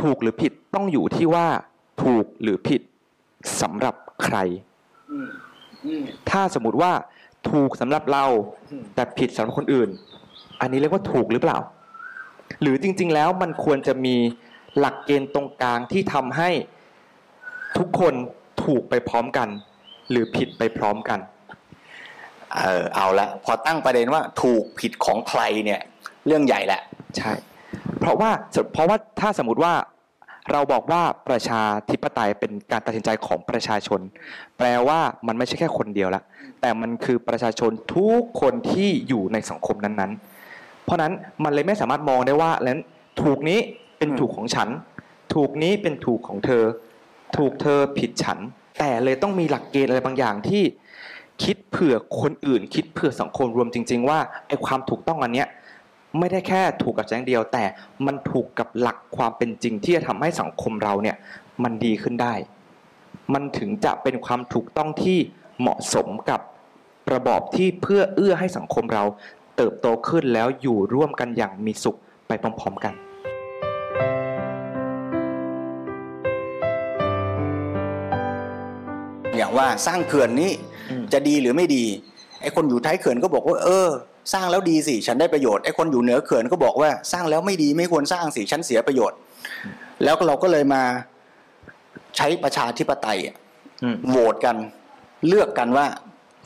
ถูกหรือผิดต้องอยู่ที่ว่า ถูกหรือผิดสำหรับใคร ถ้าสมมติว่าถูกสำหรับเราอืมแต่ผิดสำหรับคนอื่น อันนี้เรียกว่าถูกหรือเปล่า หรือจริง ๆ แล้วมันควรจะมีหลักเกณฑ์ตรงกลางที่ทำให้ทุกคนถูกไปพร้อมกัน หรือผิดไปพร้อมกัน เออเอาละพอตั้งประเด็นว่าถูกผิดของใครเนี่ย เรื่องใหญ่แหละ ใช่ เพราะว่าเพราะว่าถ้าสมมติว่า เราบอกว่าประชาธิปไตยเป็นการตัดสินใจของประชาชน แปลว่ามันไม่ใช่แค่คนเดียวละแต่มันคือประชาชนทุกคนที่อยู่ในสังคมนั้นๆ เพราะนั้นมันเลยไม่สามารถมองได้ว่าแล้วถูกนี้เป็นถูกของฉัน ถูกนี้เป็นถูกของเธอ ถูกเธอผิดฉัน แต่เลยต้องมีหลักเกณฑ์อะไรบางอย่างที่ คิดเผื่อคนอื่น คิดเผื่อสังคมรวมจริง ๆ ว่าไอ้ความถูกต้องอันเนี้ย ไม่ได้แค่ถูกกับแจ้งเดียว แต่มันถูกกับหลักความเป็นจริง ที่จะทำให้สังคมเราเนี่ยมันดีขึ้นได้ มันถึงจะเป็นความถูกต้องที่เหมาะสมกับระบอบที่เพื่อเอื้อให้สังคมเราเติบโตขึ้นแล้วอยู่ร่วมกันอย่างมีสุขไปพร้อมๆกันอย่างว่าสร้างเขื่อนนี้จะดีหรือไม่ดีไอ้คนอยู่ท้ายเขื่อนก็บอกว่า เออ สร้างแล้วดีสิฉันได้ประโยชน์ไอ้คนอยู่เหนือเขื่อนก็บอกว่าสร้างแล้วไม่ดีไม่ควรสร้างสิฉันเสียประโยชน์ แล้วเราก็เลยมาใช้ประชาธิปไตยโหวตกัน เลือกกันว่า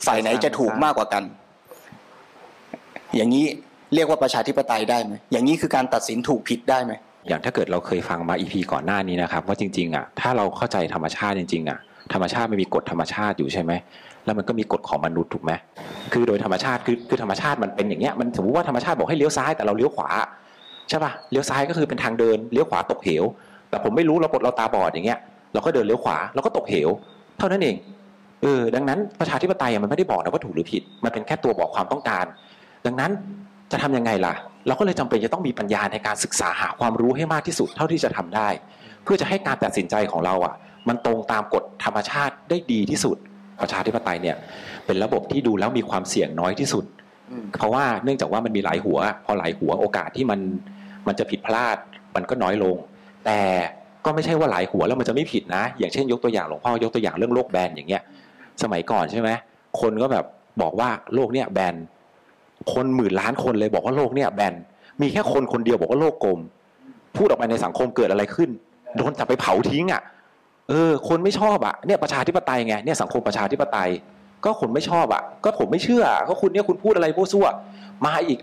ฝ่ายไหนจะถูกมากกว่ากัน อย่างนี้เรียกว่าประชาธิปไตยได้ไหมอย่างนี้คือการตัดสินถูกผิดได้ไหมอย่างถ้าเกิดเราเคยฟังมาอีพีก่อนหน้านี้นะครับ ว่าจริง ๆ อะ ถ้าเราเข้าใจธรรมชาติจริงๆอะธรรมชาติไมันมีกฎธรรมชาติอยู่ใช่ไหม แล้วมันก็มีกฎของมนุษย์ถูกไหมคือโดยธรรมชาติคือคือธรรมชาติมันเป็นอย่างเงี้ยมันสมมติว่าธรรมชาติบอกให้เลี้ยวซ้ายแต่เราเลี้ยวขวาใช่ป่ะเลี้ยวซ้ายก็คือเป็นทางเดินเลี้ยวขวาตกเหว แต่ผมไม่รู้เรากดเราตาบอดอย่างเงี้ยเราก็เดินเลี้ยวขวาเราก็ตกเหว เท่านั้นเองเออดังนั้นประชาธิปไตยมันไม่ได้บอกนะว่าถูกหรือผิด มันเป็นแค่ตัวบอกความต้องการ ดังนั้นจะทำยังไงล่ะ เราก็เลยจำเป็นจะต้องมีปัญญาในการศึกษาหาความรู้ให้มากที่สุดเท่าที่จะทำได้ เพื่อจะให้การตัดสินใจของเราอะ มันตรงตามกฎธรรมชาติได้ดีที่สุด ประชาธิปไตยเนี่ยเป็นระบบที่ดูแล้วมีความเสี่ยงน้อยที่สุด เพราะว่าเนื่องจากว่ามันมีหลายหัว พอหลายหัวโอกาสที่มันมันจะผิดพลาดมันก็น้อยลง แต่ก็ไม่ใช่ว่าหลายหัวแล้วมันจะไม่ผิดนะ อย่างเช่นยกตัวอย่างหลวงพ่อยกตัวอย่างเรื่องโรคแบนอย่างเงี้ย สมัยก่อนใช่ไหมคนก็แบบบอกว่าโลกเนี่ยแบนคนหมื่นล้านคนเลยบอกว่าโลกเนี่ยแบน มีแค่คนคนเดียวบอกว่าโลกกลม พูดออกไปในสังคมเกิดอะไรขึ้น โดนจับไปเผาทิ้งอะ เออ คนไม่ชอบอะเนี่ยประชาธิปไตยไงเนี่ยสังคมประชาธิปไตย ก็คนไม่ชอบอะ ก็ผมไม่เชื่อก็คุณเนี่ยคุณพูดอะไรพวกซั่ว มาอีก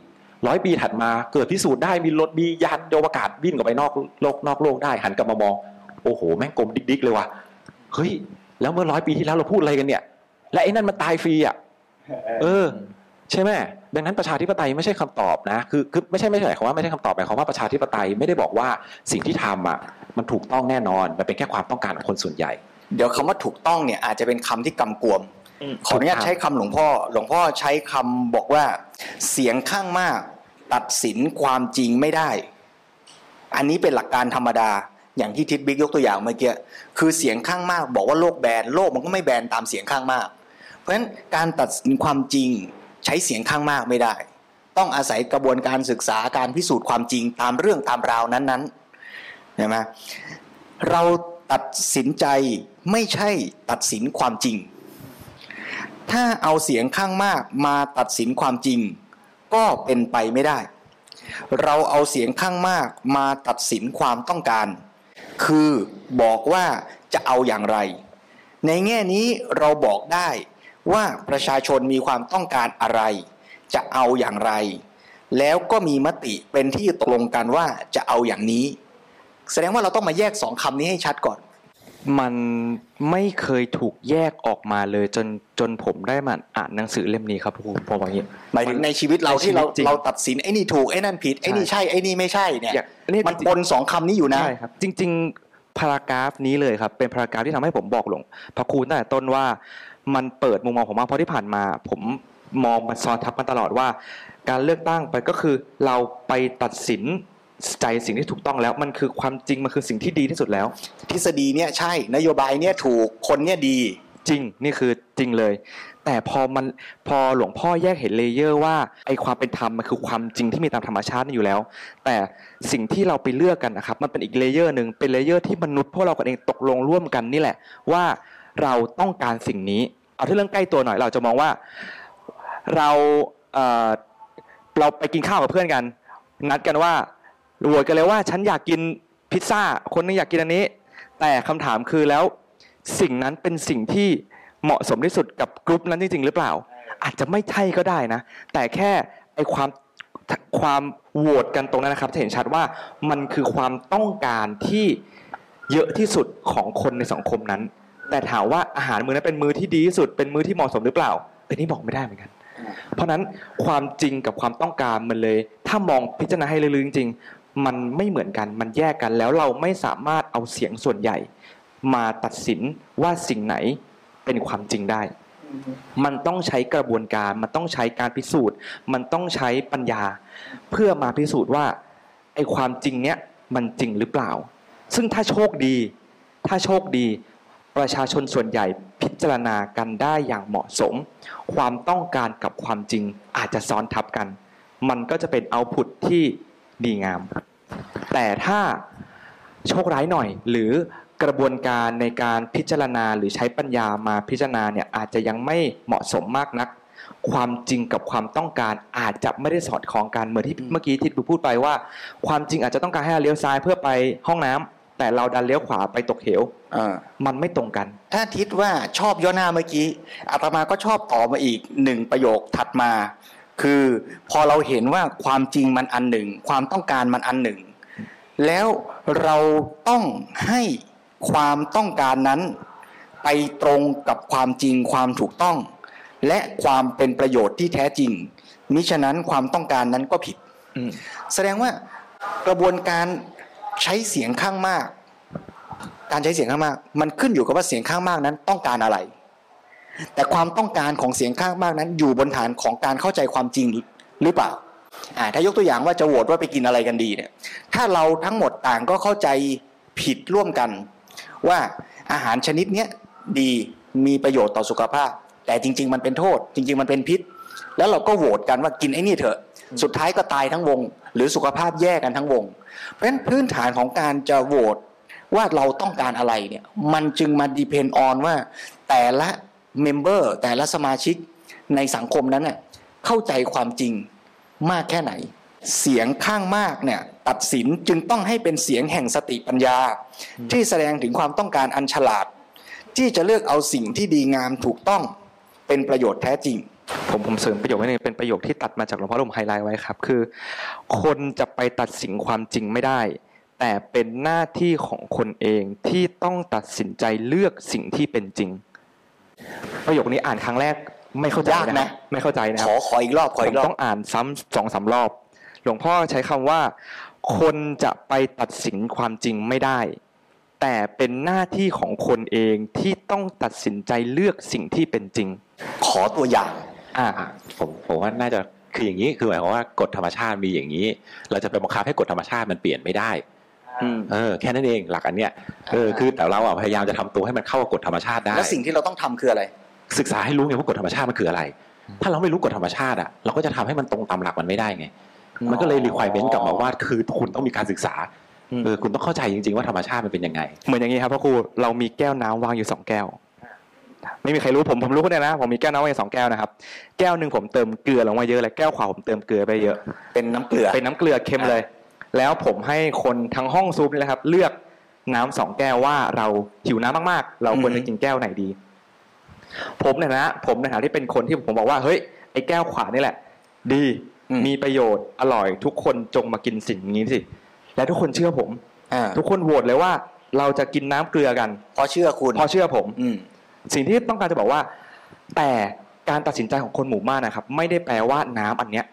ร้อยปีถัดมาเกิดพิสูจน์ได้มีรถมียานอวกาศวิ่งออกไปนอกโลกนอกโลกได้หันกลับมามอง โอ้โห แม่งกลมดิกๆเลยว่ะเฮ้ย แล้วเมื่อร้อยปีที่แล้วเราพูดอะไรกันเนี่ย และไอ้นั่นมันตายฟรีอะเออ ใช่ไหมดังนั้นประชาธิปไตยไม่ใช่คำตอบนะ คือคือไม่ใช่ไม่ใช่หมายความว่าไม่ใช่คำตอบหมายความว่าประชาธิปไตยไม่ได้บอกว่าสิ่งที่ทำอะ มันถูกต้องแน่นอนมันเป็นแค่ความต้องการของคนส่วนใหญ่ เดี๋ยวคำว่าถูกต้องเนี่ยอาจจะเป็นคำที่กำกวมอืมขออนุญาตใช้คำหลวงพ่อ หลวงพ่อใช้คำบอกว่า เสียงข้างมาก ตัดสินความจริงไม่ได้ อันนี้เป็นหลักการธรรมดา อย่างที่ทิดบิ๊กยกตัวอย่างเมื่อกี้คือเสียงข้างมาก บอกว่าโลกแบนโลกมันก็ไม่แบนตามเสียงข้างมาก เพราะฉะนั้นการตัดสินความจริงใช้เสียงข้างมากไม่ได้ ต้องอาศัยกระบวนการศึกษาการพิสูจน์ความจริงตามเรื่องตามราวนั้นๆ ใช่ไหมเราตัดสินใจไม่ใช่ตัดสินความจริง ถ้าเอาเสียงข้างมากมาตัดสินความจริง ก็เป็นไปไม่ได้ เราเอาเสียงข้างมากมาตัดสินความต้องการ คือบอกว่าจะเอาอย่างไร ในแง่นี้เราบอกได้ว่าประชาชนมีความต้องการอะไร จะเอาอย่างไร แล้วก็มีมติเป็นที่ตกลงกันว่าจะเอาอย่างนี้ แสดงว่าเราต้องมาแยกสองคำนี้ให้ชัดก่อน มันไม่เคยถูกแยกออกมาเลยจนจนผมได้มาอ่านหนังสือเล่มนี้ครับผมผมว่าอย่างนี้หมายถึงในชีวิตเราที่เราในชีวิตจริงเราตัดสินไอ้นี่ถูกไอ้นั่นผิดไอ้นี่ใช่ไอ้นี่ไม่ใช่เนี่ยอย่างนี่มันปนสองคำนี้อยู่นะใช่ครับ จริง ๆ paragraph นี้เลยครับ เป็น paragraph ที่ทำให้ผมบอกหลวงพระครูตั้งแต่ต้นว่ามันเปิดมุมมองผมมากเพราะที่ผ่านมา ผมมองมันซ้อนทับมาตลอดว่า การเลือกตั้งไปก็คือเราไปตัดสิน ใจสิ่งที่ถูกต้องแล้ว มันคือความจริงมันคือสิ่งที่ดีที่สุดแล้ว ทฤษฎีเนี่ยใช่นโยบายเนี่ยถูกคนเนี่ยดี จริงนี่คือจริงเลย แต่พอมันพอหลวงพ่อแยกเห็น layer ว่าไอความเป็นธรรมมันคือความจริงที่มีตามธรรมชาตินี่อยู่แล้ว แต่สิ่งที่เราไปเลือกกันนะครับ มันเป็นอีก layer หนึ่งเป็น layer ที่มนุษย์พวกเรากันเองตกลงร่วมกันนี่แหละ ว่าเราต้องการสิ่งนี้ เอาที่เรื่องใกล้ตัวหน่อยเราจะมองว่าเราเอ่อเราไปกินข้าวกับเพื่อนกัน นัดกันว่า โหวตกันเลยว่าฉันอยากกินพิซซ่า คนนึงอยากกินอันนี้ แต่คำถามคือแล้วสิ่งนั้นเป็นสิ่งที่เหมาะสมที่สุดกับกลุ่มนั้นจริงๆหรือเปล่า อาจจะไม่ใช่ก็ได้นะ แต่แค่ไอความความโหวตกันตรงนั้นนะครับจะเห็นชัดว่ามันคือความต้องการที่เยอะที่สุดของคนในสังคมนั้น แต่ถามว่าอาหารมื้อนั้นเป็นมื้อที่ดีที่สุดเป็นมื้อที่เหมาะสมหรือเปล่าอันนี้บอกไม่ได้เหมือนกัน เพราะนั้นความจริงกับความต้องการมันเลย ถ้ามองพิจารณาให้ลึกๆจริง มันไม่เหมือนกันมันแยกกันแล้วเราไม่สามารถเอาเสียงส่วนใหญ่ มาตัดสินว่าสิ่งไหนเป็นความจริงได้ มันต้องใช้กระบวนการ มันต้องใช้การพิสูจน์ มันต้องใช้ปัญญา เพื่อมาพิสูจน์ว่าไอ้ความจริงเนี้ยมันจริงหรือเปล่า ซึ่งถ้าโชคดี ถ้าโชคดี ประชาชนส่วนใหญ่พิจารณากันได้อย่างเหมาะสม ความต้องการกับความจริงอาจจะซ้อนทับกัน มันก็จะเป็นเอาพุตที่ ดีงาม แต่ถ้าโชคร้ายหน่อย หรือกระบวนการในการพิจารณาหรือใช้ปัญญามาพิจารณาเนี่ยอาจจะยังไม่เหมาะสมมากนัก ความจริงกับความต้องการอาจจะไม่ได้สอดคล้องกันเหมือนที่อืมเมื่อกี้ที่ดูพูดไปว่า ความจริงอาจจะต้องการให้เราเลี้ยวซ้ายเพื่อไปห้องน้ำแต่เราดันเลี้ยวขวาไปตกเหวอ่ามันไม่ตรงกัน ถ้าทิศว่าชอบย่อหน้าเมื่อกี้อาตมาก็ชอบต่อมาอีกหนึ่งประโยคถัดมา คือพอเราเห็นว่าความจริงมันอันหนึ่ง ความต้องการมันอันหนึ่ง แล้วเราต้องให้ความต้องการนั้น ไปตรงกับความจริงความถูกต้อง และความเป็นประโยชน์ที่แท้จริง มิฉะนั้นความต้องการนั้นก็ผิดอืมแสดงว่ากระบวนการใช้เสียงข้างมาก การใช้เสียงข้างมาก มันขึ้นอยู่กับว่าเสียงข้างมากนั้นต้องการอะไร แต่ความต้องการของเสียงข้างมากนั้น อยู่บนฐานของการเข้าใจความจริงหรือเปล่าอ่าถ้ายกตัวอย่างว่าจะโหวตว่าไปกินอะไรกันดีเนี่ย ถ้าเราทั้งหมดต่างก็เข้าใจผิดร่วมกัน ว่าอาหารชนิดเนี้ยดีมีประโยชน์ต่อสุขภาพ แต่จริง ๆ มันเป็นโทษ จริง ๆ มันเป็นพิษ แล้วเราก็โหวตกันว่ากินไอ้นี่เถอะ สุดท้ายก็ตายทั้งวง หรือสุขภาพแย่กันทั้งวง เพราะฉะนั้นพื้นฐานของการจะโหวตว่าเราต้องการอะไรเนี่ย มันจึงมา depend on ว่าแต่ละ member แต่ละสมาชิกในสังคมนั้นน่ะเข้าใจความจริงมากแค่ไหน เสียงข้างมากเนี่ยตัดสินจึงต้องให้เป็นเสียงแห่งสติปัญญา ที่แสดงถึงความต้องการอันฉลาด ที่จะเลือกเอาสิ่งที่ดีงามถูกต้องเป็นประโยชน์แท้จริงผมผมเสริมประโยคนี้เป็นประโยคที่ตัดมาจากหลวงพ่อผมไฮไลท์ไว้ครับ คือ คนจะไปตัดสินความจริงไม่ได้ แต่เป็นหน้าที่ของคนเองที่ต้องตัดสินใจเลือกสิ่งที่เป็นจริง ประโยคนี้อ่านครั้งแรกไม่เข้าใจยากนะนะไม่เข้าใจนะคขรับอขออีกรอบขอผอีมกรอต้บองอ่านซ้ำสองสามรอบ หลวงพ่อใช้คำว่า คนจะไปตัดสินความจริงไม่ได้ แต่เป็นหน้าที่ของคนเองที่ต้องตัดสินใจเลือกสิ่งที่เป็นจริง ขอตัวอย่างอ่าอะผมผมว่าน่าจะคืออย่างนี้คือหมายความว่ากฎธรรมชาติมีอย่างนี้ เราจะไปบังคับให้กฎธรรมชาติมันเปลี่ยนไม่ได้อืม เออแค่นั้นเองหลักอันเนี้ยเออคือแต่เราอะพยายามจะทำตัวให้มันเข้ากับกฎธรรมชาติได้แล้วสิ่งที่เราต้องทำคืออะไร ศึกษาให้รู้ไงว่ากฎธรรมชาติมันคืออะไร ถ้าเราไม่รู้กฎธรรมชาติอะเราก็จะทำให้มันตรงตามหลักมันไม่ได้ไง มันก็เลยรีควอรเมนต์กลับมาว่าคือคุณต้องมีการศึกษาอืมเออคุณต้องเข้าใจจริง ๆ ว่าธรรมชาติมันเป็นยังไง เหมือนอย่างนี้ครับพ่อครูเรามีแก้วน้ำวางอยู่สองแก้ว ไม่มีใครรู้ผมผมรู้คนเดียวนะ ผมมีแก้วน้ำวางอยู่สองแก้วนะครับ แก้วหนึ่งผมเติมเกลือลงมาเยอะเลยแก้วขวาผมเติมเกลือไปเยอะ เป็นน้ำเกลือเป็นน้ำเกลือเค็มเลย แล้วผมให้คนทั้งห้องซูปนี่แหละครับ เลือกน้ำสองแก้วว่าเราหิวน้ำมากๆ เราควรจะกินแก้วไหนดี ผมเนี่ยนะ ผมในฐานะที่เป็นคนที่ผมบอกว่าเฮ้ยไอ้แก้วขวานี่แหละ ดีอืมมีประโยชน์อร่อย ทุกคนจงมากินสิ่งนี้สิและทุกคนเชื่อผมอ่าทุกคนโหวตเลยว่า เราจะกินน้ำเกลือกันเพราะเชื่อคุณเพราะเชื่อผมอืมสิ่งที่ต้องการจะบอกว่า แต่การตัดสินใจของคนหมู่มากนะครับ ไม่ได้แปลว่าน้ำอันเนี้ย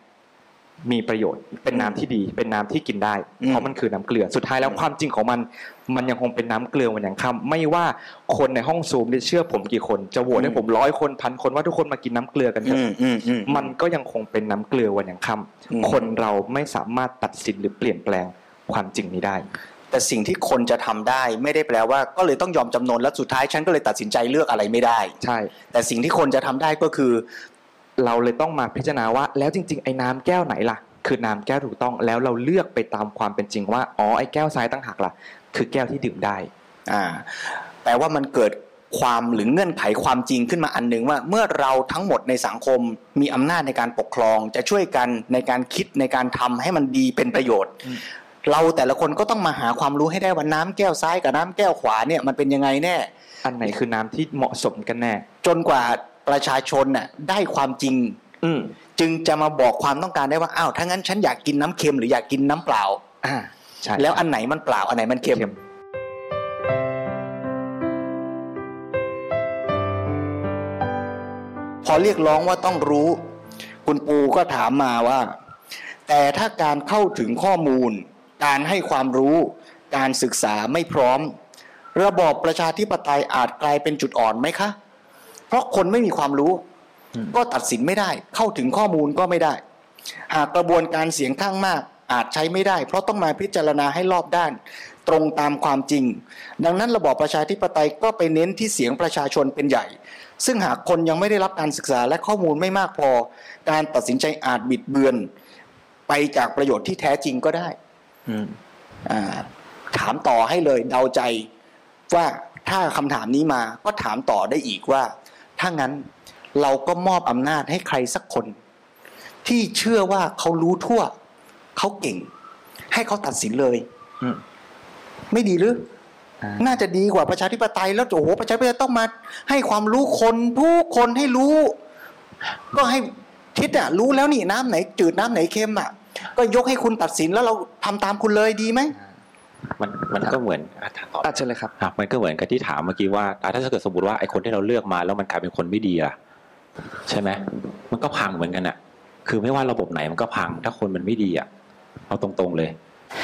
มีประโยชน์ เป็นน้ำที่ดี เป็นน้ำที่กินได้อืมเพราะมันคือน้ำเกลือ สุดท้ายแล้วอืมความจริงของมัน มันยังคงเป็นน้ำเกลือวันอย่างค่ำไม่ว่าคนในห้องซูมเนี่ยเชื่อผมกี่คน จะโหวตให้ผมร้อยคนพันคนว่าทุกคนมากินน้ำเกลือกันเถอือะมอืมอืมมันก็ยังคงเป็นน้ำเกลือวันอย่างค่อืมำคนเราไม่สามารถตัดสินหรือเปลี่ยนแปลงความจริงนี้ได้ แต่สิ่งที่คนจะทำได้ไม่ได้แปลว่าก็เลยต้องยอมจำนนแล้วสุดท้ายฉันก็เลยตัดสินใจเลือกอะไรไม่ได้ ใช่ แต่สิ่งที่คนจะทำได้ก็คือ เราเลยต้องมาพิจารณาว่าแล้วจริงๆไอ้น้ำแก้วไหนล่ะ คือน้ำแก้วถูกต้องแล้วเราเลือกไปตามความเป็นจริงว่าอ๋อไอ้แก้วซ้ายตั้งหักล่ะ คือแก้วที่ดื่มได้อ่าแปลว่ามันเกิดความหรือเงื่อนไขความจริงขึ้นมาอันหนึ่งว่า เมื่อเราทั้งหมดในสังคมมีอำนาจในการปกครอง จะช่วยกันในการคิดในการทำให้มันดีเป็นประโยชน์อืมเราแต่ละคนก็ต้องมาหาความรู้ให้ได้ว่าน้ำแก้วซ้ายกับน้ำแก้วขวาเนี่ยมันเป็นยังไงแน่ อันไหนคือน้ำที่เหมาะสมกันแน่ จนกว่า ประชาชนน่ะได้ความจริง อืมจึงจะมาบอกความต้องการได้ว่าอ้าวถ้างั้นฉันอยากกินน้ำเค็มหรืออยากกินน้ำเปล่าอ่าใช่แล้วอันไหนมันเปล่าอันไหนมันเค็มเค็มพอเรียกร้องว่าต้องรู้ คุณปูก็ถามมาว่า แต่ถ้าการเข้าถึงข้อมูล การให้ความรู้ การศึกษาไม่พร้อม ระบอบประชาธิปไตยอาจกลายเป็นจุดอ่อนไหมคะเพ ราะคนไม่มีความรู้ ก็ตัดสินไม่ได้ เข้าถึงข้อมูลก็ไม่ได้ หากกระบวนการเสียงข้างมากอาจใช้ไม่ได้ เพราะต้องมาพิจารณาให้รอบด้าน ตรงตามความจริง ดังนั้นระบอบประชาธิปไตยก็ไปเน้นที่เสียงประชาชนเป็นใหญ่ ซึ่งหากคนยังไม่ได้รับการศึกษาและข้อมูลไม่มากพอ การตัดสินใจอาจบิดเบือน ไปจากประโยชน์ที่แท้จริงก็ได้อืมอ่าถามต่อให้เลยเดาใจว่าถ้าคำถามนี้มาก็ถามต่อได้อีกว่า ถ้างั้นเราก็มอบอำนาจให้ใครสักคน ที่เชื่อว่าเขารู้ทั่ว เขาเก่ง ให้เขาตัดสินเลยอืมไม่ดีหรืออ่าน่าจะดีกว่าประชาธิปไตยแล้วโอ้โหประชาธิปไตยต้องมา ให้ความรู้คนทุกคนให้รู้ ก็ให้ทิศอะรู้แล้วนี่น้ำไหนจืดน้ำไหนเค็มอะก็ยกให้คุณตัดสินแล้วเราทำตามคุณเลยดีไหม มันมันก็เหมือนอะถามต่ออาจจะเลยครับอะมันก็เหมือนกับที่ถามเมื่อกี้ว่าอะถ้าเกิดสมมติว่าไอ้คนที่เราเลือกมา แล้วมันกลายเป็นคนไม่ดีล่ะใช่ไหมมันก็พังเหมือนกันอะ คือไม่ว่าระบบไหนมันก็พัง ถ้าคนมันไม่ดีอะเอาตรงๆเลย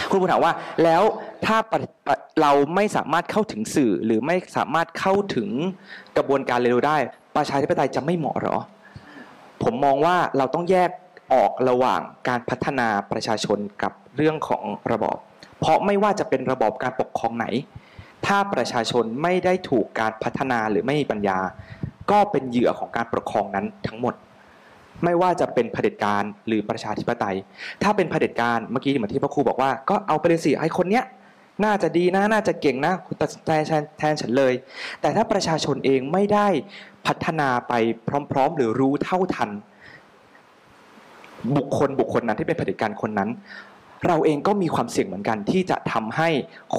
คุณบุญถามว่าแล้วถ้าปะปะเราไม่สามารถเข้าถึงสื่อหรือไม่สามารถเข้าถึงกระบวนการเร็วได้ ประชาธิปไตยจะไม่เหมาะเหรอ ผมมองว่าเราต้องแยกออกระหว่างการพัฒนาประชาชนกับเรื่องของระบอบ เพราะไม่ว่าจะเป็นระบอบการปกครองไหน ถ้าประชาชนไม่ได้ถูกการพัฒนาหรือไม่มีปัญญา ก็เป็นเหยื่อของการปกครองนั้นทั้งหมด ไม่ว่าจะเป็นเผด็จการหรือประชาธิปไตย ถ้าเป็นเผด็จการเมื่อกี้เหมือนที่พระครูบอกว่าก็เอาไปเลยสิไอ้คนเนี้ยน่าจะดีนะน่าจะเก่งนะคุณตัดสินใจแทนแทนฉันเลย แต่ถ้าประชาชนเองไม่ได้พัฒนาไปพร้อม ๆ หรือรู้เท่าทัน บุคคลบุคคลนั้นที่เป็นเผด็จการคนนั้น เราเองก็มีความเสี่ยงเหมือนกันที่จะทำให้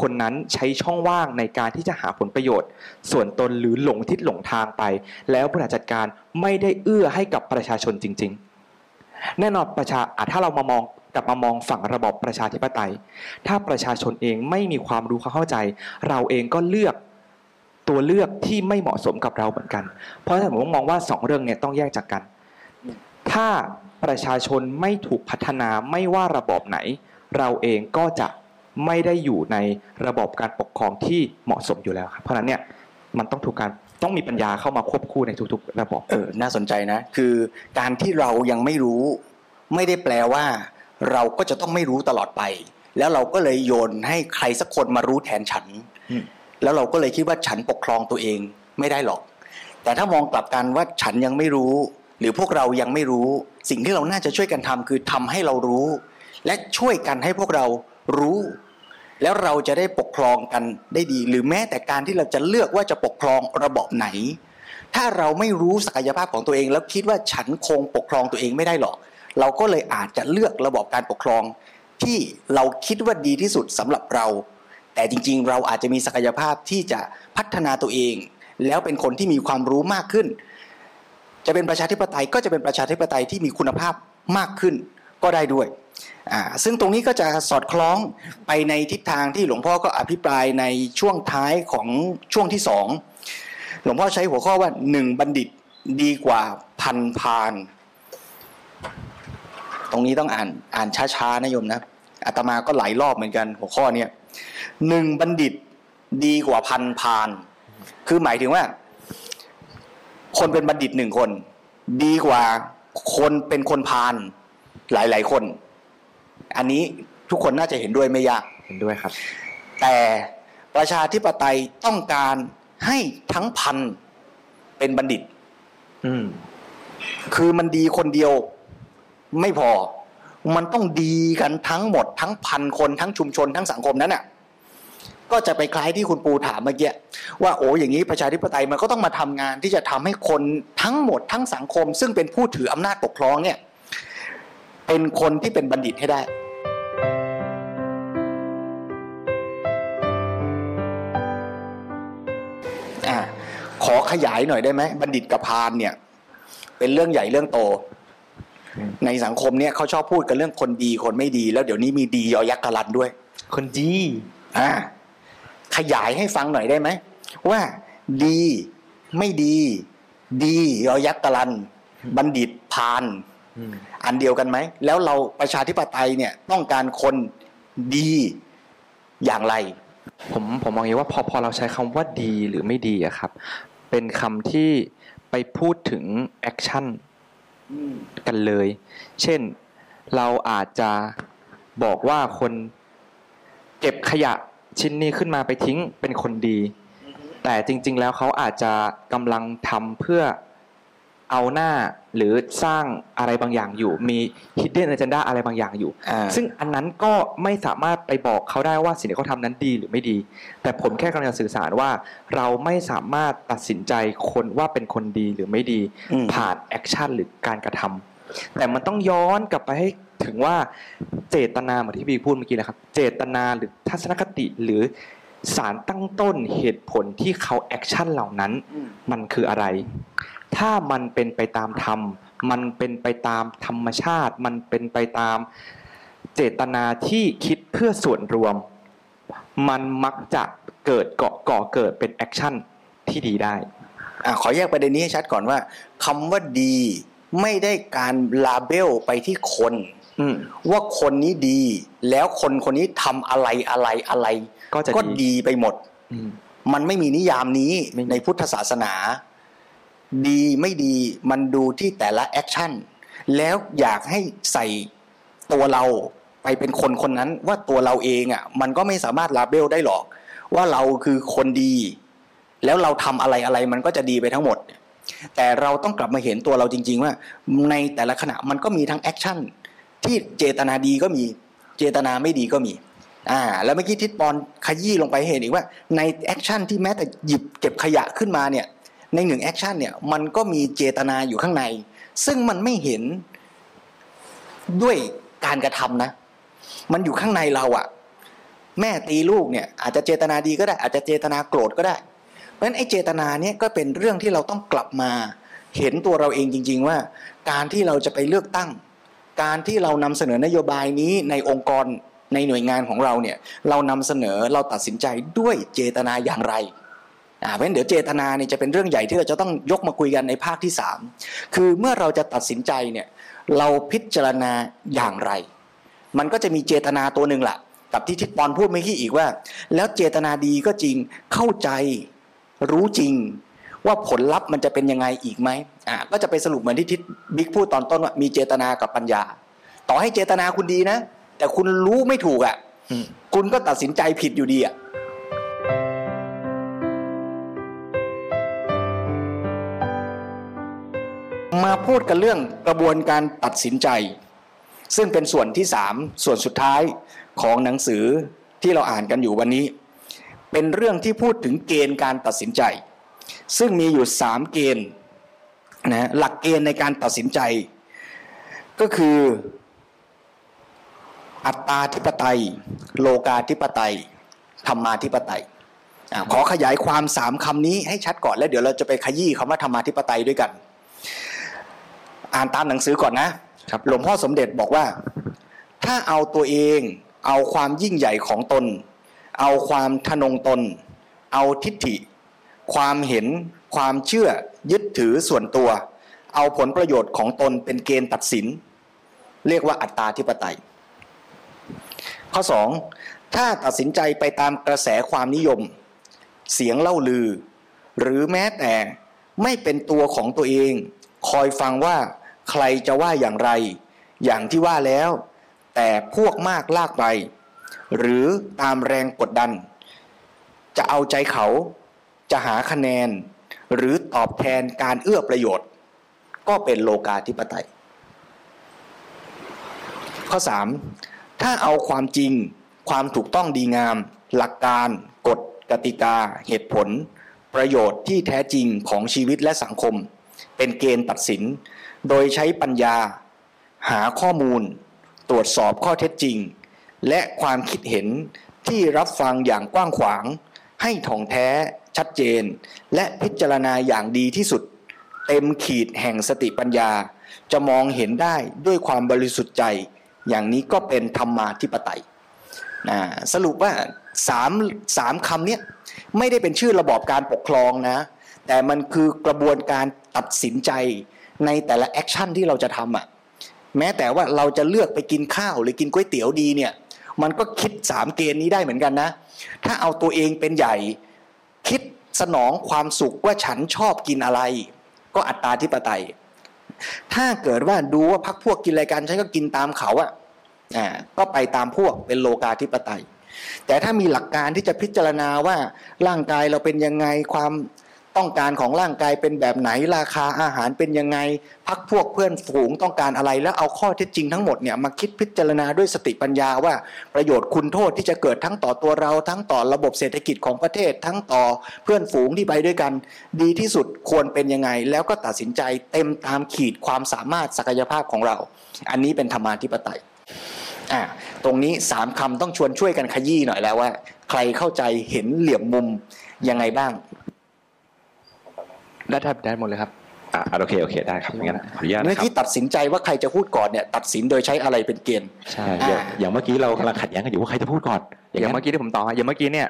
คนนั้นใช้ช่องว่างในการที่จะหาผลประโยชน์ ส่วนตนหรือหลงทิศหลงทางไป แล้วบริหารจัดการไม่ได้เอื้อให้กับประชาชนจริง ๆ แน่นอนประชาอะถ้าเรามามองกลับมามองฝั่งระบอบประชาธิปไตย ถ้าประชาชนเองไม่มีความรู้ความเข้าใจ เราเองก็เลือกตัวเลือกที่ไม่เหมาะสมกับเราเหมือนกัน เพราะฉะนั้นผมมองว่าสองเรื่องเนี่ยต้องแยกจากกัน ถ้าประชาชนไม่ถูกพัฒนาไม่ว่าระบอบไหน เราเองก็จะไม่ได้อยู่ในระบบการปกครองที่เหมาะสมอยู่แล้วครับเพราะฉะนั้นเนี่ยมันต้องถูกการต้องมีปัญญาเข้ามาควบคู่ในทุกๆ ระบบเออน่าสนใจนะ คือการที่เรายังไม่รู้ ไม่ได้แปลว่า เราก็จะต้องไม่รู้ตลอดไป แล้วเราก็เลยโยนให้ใครสักคนมารู้แทนฉันอืมแล้วเราก็เลยคิดว่าฉันปกครองตัวเองไม่ได้หรอก แต่ถ้ามองกลับกันว่าฉันยังไม่รู้ หรือพวกเรายังไม่รู้ สิ่งที่เราน่าจะช่วยกันทำคือทำให้เรารู้ และช่วยกันให้พวกเรารู้ แล้วเราจะได้ปกครองกันได้ดี หรือแม้แต่การที่เราจะเลือกว่าจะปกครองระบอบไหน ถ้าเราไม่รู้ศักยภาพของตัวเอง แล้วคิดว่าฉันคงปกครองตัวเองไม่ได้หรอก เราก็เลยอาจจะเลือกระบอบการปกครอง ที่เราคิดว่าดีที่สุดสำหรับเรา แต่จริงๆ เราอาจจะมีศักยภาพที่จะพัฒนาตัวเอง แล้วเป็นคนที่มีความรู้มากขึ้น จะเป็นประชาธิปไตยก็จะเป็นประชาธิปไตยที่มีคุณภาพมากขึ้นก็ได้ด้วย ซึ่งตรงนี้ก็จะสอดคล้องไปในทิศทางที่หลวงพ่อก็อภิปรายในช่วงท้ายของช่วงที่สองหลวงพ่อใช้หัวข้อว่าหนึ่งบัณฑิตดีกว่าพันพานตรงนี้ต้องอ่านอ่านช้าๆนะโยมนะอาตมาก็หลายรอบเหมือนกัน หัวข้อเนี้ยหนึ่งบัณฑิตดีกว่าพันพาน คือหมายถึงว่า คนเป็นบัณฑิตหนึ่งคน ดีกว่าคนเป็นคนพาลหลายๆคน อันนี้ทุกคนน่าจะเห็นด้วยไม่ยากเห็นด้วยครับ แต่ประชาธิปไตยต้องการให้ทั้งพันเป็นบัณฑิต อืม คือมันดีคนเดียว ไม่พอ มันต้องดีกันทั้งหมด ทั้งพันคนทั้งชุมชนทั้งสังคมนั้นน่ะ ก็จะไปคล้ายที่คุณปูถามเมื่อกี้ว่าโอ้อย่างนี้ประชาธิปไตยมันก็ต้องมาทำงานที่จะทำให้คนทั้งหมดทั้งสังคม ซึ่งเป็นผู้ถืออำนาจปกครองเนี่ย เป็นคนที่เป็นบัณฑิตให้ได้ ขอขยายหน่อยได้ไหมบัณฑิตกับพาลเนี่ย เป็นเรื่องใหญ่เรื่องโต ในสังคมเนี่ยเขาชอบพูดกันเรื่องคนดีคนไม่ดี แล้วเดี๋ยวนี้มีดียอยักษ์กะลันด้วย คนดีอ่าขยายให้ฟังหน่อยได้ไหมว่าดีไม่ดี ดียอยักษ์กะลัน บัณฑิตพาลอืมอันเดียวกันไหม แล้วเราประชาธิปไตยเนี่ยต้องการคนดีอย่างไร ผมผมมองอย่างนี้ว่าพอพอเราใช้คำว่าดีหรือไม่ดีอะครับ เป็นคำที่ไปพูดถึงแอคชั่นกันเลย เช่นเราอาจจะบอกว่าคนเก็บขยะชิ้นนี้ขึ้นมาไปทิ้งเป็นคนดี แต่จริง ๆ แล้วเขาอาจจะกำลังทำเพื่อ เอาหน้าหรือสร้างอะไรบางอย่างอยู่ มี hidden agenda อะไรบางอย่างอยู่อ่าซึ่งอันนั้นก็ไม่สามารถไปบอกเขาได้ว่าสิ่งที่เขาทำนั้นดีหรือไม่ดี แต่ผมแค่กำลังจะสื่อสารว่า เราไม่สามารถตัดสินใจคนว่าเป็นคนดีหรือไม่ดีอืมผ่าน action หรือการกระทำแต่มันต้องย้อนกลับไปให้ถึงว่าเจตนาเหมือนที่พี่พูดเมื่อกี้นะครับ เจตนาหรือทัศนคติหรือสารตั้งต้นเหตุผลที่เขา action เหล่านั้น มันคืออะไร ถ้ามันเป็นไปตามธรรม มันเป็นไปตามธรรมชาติ มันเป็นไปตามเจตนาที่คิดเพื่อส่วนรวม มันมักจะเกิดเกาะก่อเกิดเป็น action ที่ดีได้อะขอแยกประเด็นนี้ให้ชัดก่อนว่าคำว่าดีไม่ได้การ label ไปที่คนอืมว่าคนนี้ดี แล้วคนคนนี้ทำอะไรอะไรอะไร ก็จะก็ดีดีไปหมดอืมมันไม่มีนิยามนี้ไม่มีในพุทธศาสนา ดีไม่ดีมันดูที่แต่ละ action แล้วอยากให้ใส่ตัวเราไปเป็นคนคนนั้นว่าตัวเราเองอะมันก็ไม่สามารถ label ได้หรอก ว่าเราคือคนดี แล้วเราทำอะไรอะไรมันก็จะดีไปทั้งหมด แต่เราต้องกลับมาเห็นตัวเราจริง ๆ ว่า ในแต่ละขณะมันก็มีทั้ง action ที่เจตนาดีก็มีเจตนาไม่ดีก็มีอ่าแล้วเมื่อกี้ทิศปอนขยี้ลงไปเห็นอีกว่า ใน action ที่แม้แต่หยิบเก็บขยะขึ้นมาเนี่ย ในหนึ่ง action เนี่ยมันก็มีเจตนาอยู่ข้างใน ซึ่งมันไม่เห็นด้วยการกระทำนะ มันอยู่ข้างในเราอะแม่ตีลูกเนี่ยอาจจะเจตนาดีก็ได้ อาจจะเจตนาโกรธก็ได้ เพราะฉะนั้นไอ้เจตนาเนี่ยก็เป็นเรื่องที่เราต้องกลับมา เห็นตัวเราเองจริง ๆ ว่า การที่เราจะไปเลือกตั้ง การที่เรานำเสนอนโยบายนี้ในองค์กรในหน่วยงานของเราเนี่ยเรานำเสนอเราตัดสินใจด้วยเจตนาอย่างไร เพราะฉะนั้นเดี๋ยวเจตนาเนี่ยจะเป็นเรื่องใหญ่ที่เราจะต้องยกมาคุยกันในภาคที่สามคือเมื่อเราจะตัดสินใจเนี่ยเราพิจารณาอย่างไร มันก็จะมีเจตนาตัวหนึ่งล่ะกับที่ทิศปอนพูดเมื่อกี้อีกว่า แล้วเจตนาดีก็จริงเข้าใจรู้จริง ว่าผลลัพธ์มันจะเป็นยังไงอีกไหมอ่าก็จะไปสรุปเหมือนที่ทิศบิ๊กพูดตอนต้นว่ามีเจตนากับปัญญา ต่อให้เจตนาคุณดีนะ แต่คุณรู้ไม่ถูกอะอืมคุณก็ตัดสินใจผิดอยู่ดีอะ มาพูดกันเรื่องกระบวนการตัดสินใจ ซึ่งเป็นส่วนที่สามส่วนสุดท้ายของหนังสือที่เราอ่านกันอยู่วันนี้ เป็นเรื่องที่พูดถึงเกณฑ์การตัดสินใจ ซึ่งมีอยู่สามเกณฑ์นะหลักเกณฑ์ในการตัดสินใจ ก็คือ อัตตาธิปไตย โลกาธิปไตยธรรมาธิปไตยอขอขยายความสามคำนี้ให้ชัดก่อนแล้วเดี๋ยวเราจะไปขยี้คำว่าธรรมาธิปไตยด้วยกัน อ่านตามหนังสือก่อนนะครับหลวงพ่อสมเด็จบอกว่า ถ้าเอาตัวเองเอาความยิ่งใหญ่ของตน เอาความทะนงตน เอาทิฏฐิ ความเห็น ความเชื่อ ยึดถือส่วนตัว เอาผลประโยชน์ของตนเป็นเกณฑ์ตัดสิน เรียกว่าอัตตาธิปไตย ข้อ 2. ถ้าตัดสินใจไปตามกระแสความนิยม เสียงเล่าลือ หรือแม้แต่ไม่เป็นตัวของตัวเอง คอยฟังว่า ใครจะว่าอย่างไร อย่างที่ว่าแล้ว แต่พวกมากลากไป หรือตามแรงกดดัน จะเอาใจเขาจะหาคะแนน หรือตอบแทนการเอื้อประโยชน์ ก็เป็นโลกาธิปไตย ข้อ 3. ถ้าเอาความจริง ความถูกต้องดีงาม หลักการ กฎกติกา เหตุผล ประโยชน์ที่แท้จริงของชีวิตและสังคม เป็นเกณฑ์ตัดสิน โดยใช้ปัญญา หาข้อมูล ตรวจสอบข้อเท็จจริง และความคิดเห็นที่รับฟังอย่างกว้างขวาง ให้ถ่องแท้ชัดเจน และพิจารณาอย่างดีที่สุด เต็มขีดแห่งสติปัญญา จะมองเห็นได้ด้วยความบริสุทธิ์ใจ อย่างนี้ก็เป็นธรรมาธิปไตยนะสรุปว่าสามสามคำนี้ไม่ได้เป็นชื่อระบอบการปกครองนะ แต่มันคือกระบวนการตัดสินใจ ในแต่ละแอคชั่นที่เราจะทำอะแม้แต่ว่าเราจะเลือกไปกินข้าวหรือกินก๋วยเตี๋ยวดีเนี่ยมันก็คิดสามเกณฑ์นี้ได้เหมือนกันนะ ถ้าเอาตัวเองเป็นใหญ่ คิดสนองความสุขว่าฉันชอบกินอะไร ก็อัตตาธิปไตย ถ้าเกิดว่าดูว่าพักพวกกินอะไรกันฉันก็กินตามเขาอะอ่าก็ไปตามพวกเป็นโลกาธิปไตย แต่ถ้ามีหลักการที่จะพิจารณาว่าร่างกายเราเป็นยังไงความ ต้องการของร่างกายเป็นแบบไหนราคาอาหารเป็นยังไง พักพวกเพื่อนฝูงต้องการอะไรแล้วเอาข้อเท็จจริงทั้งหมดเนี่ยมาคิดพิจารณาด้วยสติปัญญาว่าประโยชน์คุณโทษที่จะเกิดทั้งต่อตัวเราทั้งต่อระบบเศรษฐกิจของประเทศ ทั้งต่อเพื่อนฝูงที่ไปด้วยกัน ดีที่สุดควรเป็นยังไง แล้วก็ตัดสินใจเต็มตามขีดความสามารถศักยภาพของเรา อันนี้เป็นธรรมาธิปไตยอ่าตรงนี้สามคำต้องชวนช่วยกันขยี้หน่อยแล้วว่า ใครเข้าใจเห็นเหลี่ยมมุมยังไงบ้าง ได้ได้ได้หมดเลยครับอะโอเคโอเคได้ครับงั้นขออนุญาตเมื่นะอครับกี้ตัดสินใจว่าใครจะพูดก่อนเนี่ยตัดสินโดยใช้อะไรเป็นเกณฑ์ใช่อย่างอ่าอย่างเมื่อกี้เรากำลังขัดแย้งกันอยู่ว่าใครจะพูดก่อน อย่างนั้นเมื่อกี้ที่ผมตอบอะอย่างเมื่อกี้เนี่ย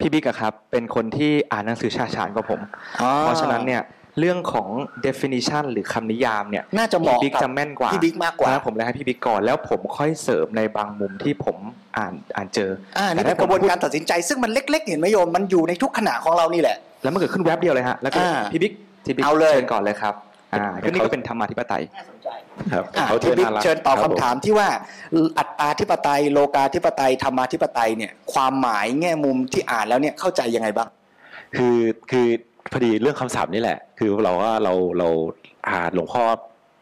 พี่บิ๊กอะครับเป็นคนที่อ่านหนังสือชาญฉานกว่าผม เพราะฉะนั้นเนี่ยเรื่องของ definition หรือคำนิยามเนี่ยน่าจะเหมาะพี่บิ๊กกับจะแม่นกว่าพี่บิ๊กมากกว่าเพระฉะนั้นผมเลยให้พี่บิ๊กก่อนแล้วผมค่อยเสริมในบางมุมที่ผมอ่านอ่านเจออ่านี่แต่เป็นกระบวนการตัดสินใจซึ่งมันเล็ก ๆ เห็นไหมโยมมันอยู่ในทุกขณะของเรานี่แหละ แล้วมันเกิดขึ้นแวบเดียวเลยฮะแล้วก็อ่าพี่บิ๊กพี่บิ๊กเอาเลยเชิญก่อนเลยครับอ่าก็นี่ก็เป็นธรรมาธิปไตยครับอะเขาพี่บิ๊กน่ารักเชิญตอบรัคำผมถามที่ว่าอัตตาธิปไตย โลกาธิปไตยธรรมาธิปไตยเนี่ยความหมายแง่มุมที่อ่านแล้วเนี่ยเข้าใจยังไงบ้าง คือคือพอดีเรื่องคำศัพท์นี่แหละ คือเราว่าเราเราอ่านหลวงพ่อ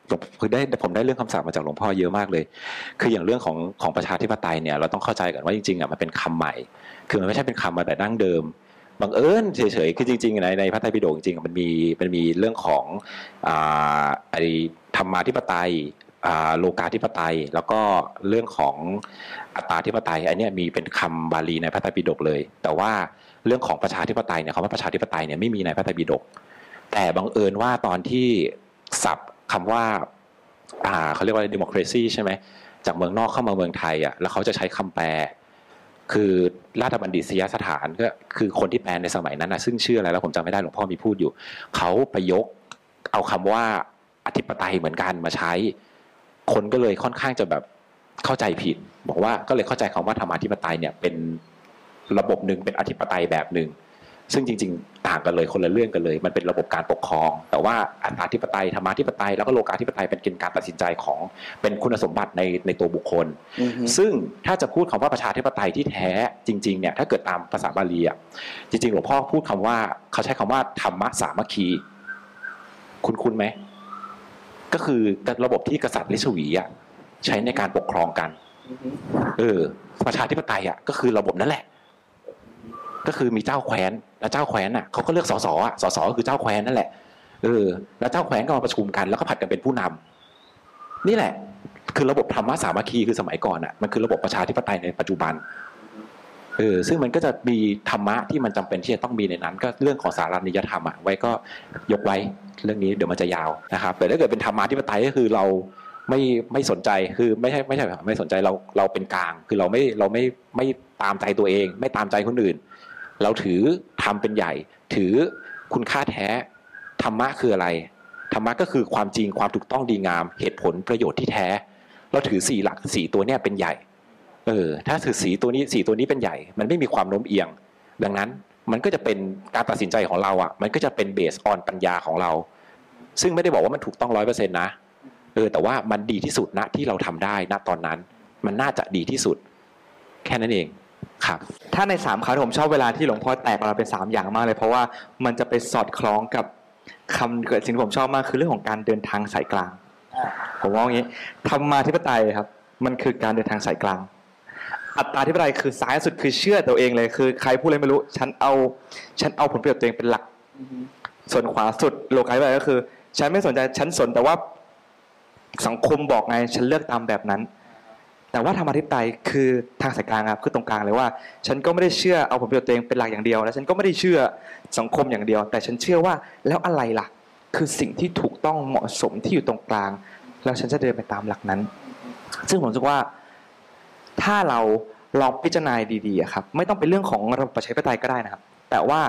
หลวงคือได้ผมได้เรื่องคำศัพท์มาจากหลวงพ่อเยอะมากเลย คืออย่างเรื่องของของประชาธิปไตยเนี่ยเราต้องเข้าใจก่อนว่าจริงๆอะมันเป็นคำใหม่ คือมันไม่ใช่เป็นคำมาแต่ดั้งเดิม บังเอิญเฉยๆ คือจริงๆในในพระไตรปิฎกจริงๆมันมีมันมีเรื่องของอ่าไอธรรมาธิปไตยโลกาธิปไตย แล้วก็เรื่องของอัตตาธิปไตย อันเนี้ยมีเป็นคำบาลีในพระไตรปิฎกเลย แต่ว่าเรื่องของประชาธิปไตยเนี่ยคำว่าประชาธิปไตยเนี่ยไม่มีในพระไตรปิฎกแต่บังเอิญว่าตอนที่ศัพท์คำว่าอ่าเขาเรียกว่า democracy ใช่ไหมจากเมืองนอกเข้ามาเมืองไทยอะแล้วเขาจะใช้คำแปล คือราชบัณฑิตยสถานก็คือคนที่แปลในสมัยนั้นนะซึ่งชื่ออะไรแล้วผมจำไม่ได้หลวงพ่อมีพูดอยู่เขาไปยกเอาคำว่าอธิปไตยเหมือนกันมาใช้ คนก็เลยค่อนข้างจะแบบเข้าใจผิด บอกว่าก็เลยเข้าใจคำว่าธรรมาธิปไตยเนี่ยเป็นระบบหนึ่งเป็นอธิปไตยแบบหนึ่ง ซึ่งจริง ๆ ต่างกันเลยคนละเรื่องกันเลย มันเป็นระบบการปกครอง แต่ว่าอัตตาธิปไตยธรรมาธิปไตยแล้วก็โลกาธิปไตยเป็นเกณฑ์การตัดสินใจของเป็นคุณสมบัติในในตัวบุคคล ซึ่งถ้าจะพูดคำว่าประชาธิปไตยที่แท้จริงๆเนี่ยถ้าเกิดตามภาษาบาลีอะจริงๆหลวงพ่อพูดคำว่าเขาใช้คำว่าธรรมะสามัคคี คุณคุณไหมก็คือระบบที่กษัตริย์ลิชวีอะใช้ในการปกครองกันเออประชาธิปไตยอะก็คือระบบนั่นแหละ ก็คือมีเจ้าแคว้นแล้วเจ้าแคว้นอะเขาก็เลือกสสอะสสก็คือเจ้าแคว้นนั่นแหละเออแล้วเจ้าแคว้นก็มาประชุมกัน แล้วก็ผัดกันเป็นผู้นำนี่แหละ คือระบบธรรมะสามัคคีคือสมัยก่อนอะมันคือระบบประชาธิปไตยในปัจจุบันเออซึ่งมันก็จะมีธรรมะที่มันจำเป็นที่จะต้องมีในนั้น ก็เรื่องของสารานิยธรรมอะไว้ก็ยกไว้เรื่องนี้เดี๋ยวมันจะยาวนะครับแต่ถ้าเกิดเป็นธรรมะธิปไตยก็คือเราไม่ไม่สนใจคือไม่ใช่ไม่ใช่ไม่สนใจเราเราเป็นกลาง คือเราไม่เราไม่ไม่ตามใจตัวเอง ไม่ตามใจคนอื่น เราถือทำเป็นใหญ่ ถือคุณค่าแท้ธรรมะคืออะไรธรรมะก็คือความจริงความถูกต้องดีงาม เหตุผลประโยชน์ที่แท้ เราถือสี่หลักสี่ตัวเนี้ยเป็นใหญ่ เออ ถ้าถือสีตัวนี้สีตัวนี้เป็นใหญ่ มันไม่มีความโน้มเอียง ดังนั้นมันก็จะเป็นการตัดสินใจของเราอะ มันก็จะเป็นเบสออนปัญญาของเรา ซึ่งไม่ได้บอกว่ามันถูกต้องร้อยเปอร์เซ็นต์นะ เออ แต่ว่ามันดีที่สุดนะที่เราทำได้ณตอนนั้น มันน่าจะดีที่สุด แค่นั้นเอง ครับถ้าในสามคำผมชอบเวลาที่หลวงพ่อแตกออกมาเป็นสามอย่างมากเลย เพราะว่ามันจะไปสอดคล้องกับคำเกิดสิ่งที่ผมชอบมากคือเรื่องของการเดินทางสายกลางอ่าผมว่าอย่างนี้ธรรมาธิปไตยครับ มันคือการเดินทางสายกลาง อัตตาธิปไตยคือซ้ายสุดคือเชื่อตัวเองเลยคือใครพูดอะไรไม่รู้ ฉันเอาฉันเอาผลประโยชน์ตัวเองเป็นหลัก ส่วนขวาสุดโลกาธิปไตยก็คือ ฉันไม่สนใจฉันสนแต่ว่าสังคมบอกไงฉันเลือกตามแบบนั้น แต่ว่าธรรมาธิปไตยคือทางสายกลางครับคือตรงกลางเลยว่า ฉันก็ไม่ได้เชื่อเอาผลประโยชน์ตัวเองเป็นหลักอย่างเดียว และฉันก็ไม่ได้เชื่อสังคมอย่างเดียว แต่ฉันเชื่อว่าแล้วอะไรล่ะ คือสิ่งที่ถูกต้องเหมาะสมที่อยู่ตรงกลาง แล้วฉันจะเดินไปตามหลักนั้น ซึ่งผมรู้สึกว่าถ้าเราลองพิจารณาดีๆครับไม่ต้องเป็นเรื่องของระบบประชาธิปไตยก็ได้นะครับ แต่ว่า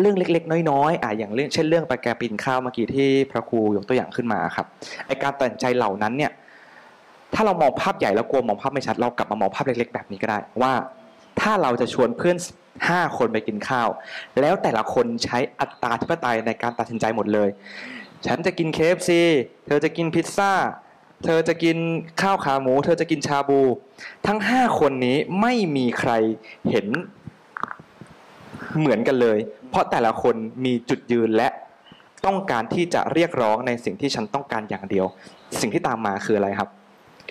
เรื่องเล็กๆ น้อยๆอะอย่างเรื่องเช่นเรื่องไปแกปินข้าวเมื่อกี้ที่พระครูยกตัวอย่างขึ้นมาครับไอการตัดใจเหล่านั้นเนี่ย ถ้าเรามองภาพใหญ่แล้วกลัวมองภาพไม่ชัด เรากลับมามองภาพเล็กๆ แบบนี้ก็ได้ว่า ถ้าเราจะชวนเพื่อนห้าคนไปกินข้าว แล้วแต่ละคนใช้อัตราธิปไตยในการตัดสินใจหมดเลย ฉันจะกินเคฟซีเธอจะกินพิซซ่าเธอจะกินข้าวขาหมู เธอจะกินชาบู ทั้งห้าคนนี้ไม่มีใครเห็นเหมือนกันเลย เพราะแต่ละคนมีจุดยืนและต้องการที่จะเรียกร้องในสิ่งที่ฉันต้องการอย่างเดียว สิ่งที่ตามมาคืออะไรครับ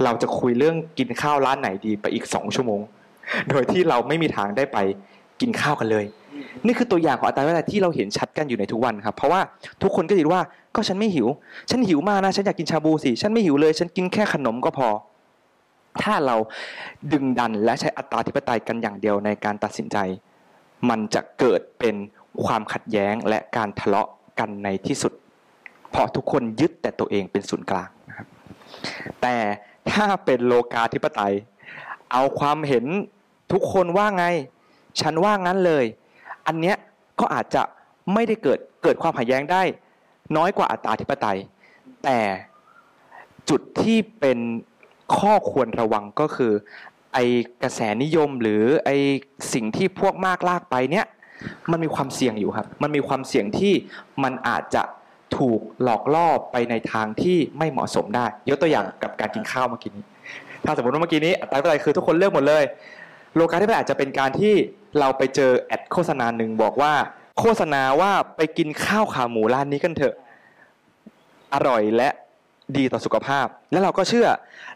เราจะคุยเรื่องกินข้าวร้านไหนดีไปอีกสองชั่วโมง โดยที่เราไม่มีทางได้ไปกินข้าวกันเลย นี่คือตัวอย่างของอัตราเวลาที่เราเห็นชัดกันอยู่ในทุกวันครับ เพราะว่าทุกคนก็คิดว่าก็ฉันไม่หิว ฉันหิวมากนะ ฉันอยากกินชาบูสิ ฉันไม่หิวเลย ฉันกินแค่ขนมก็พอ ถ้าเราดึงดันและใช้อัตราธิปไตยกันอย่างเดียวในการตัดสินใจ มันจะเกิดเป็นความขัดแย้งและการทะเลาะกันในที่สุด เพราะทุกคนยึดแต่ตัวเองเป็นศูนย์กลางนะครับ แต่ ถ้าเป็นโลกาธิปไตย เอาความเห็นทุกคนว่าไง ฉันว่างั้นเลย อันเนี้ยก็อาจจะไม่ได้เกิดเกิดความขัดแย้งได้ น้อยกว่าอัตราธิปไตย แต่จุดที่เป็นข้อควรระวังก็คือ ไอกระแสนิยมหรือไอสิ่งที่พวกมากลากไปเนี้ยมันมีความเสี่ยงอยู่ครับ มันมีความเสี่ยงที่มันอาจจะ ถูกหลอกล่อไปในทางที่ไม่เหมาะสมได้ ยกตัวอย่างกับการกินข้าวเมื่อกี้นี้ ถ้าสมมติว่าเมื่อกี้นี้อัตราธิปไตยคือทุกคนเลือกหมดเลย โลกาที่ไตยอาจจะเป็นการที่เราไปเจอแอดโฆษณาหนึ่งบอกว่า โฆษณาว่าไปกินข้าวขาหมูร้านนี้กันเถอะ อร่อยและ ดีต่อสุขภาพ แล้วเราก็เชื่อ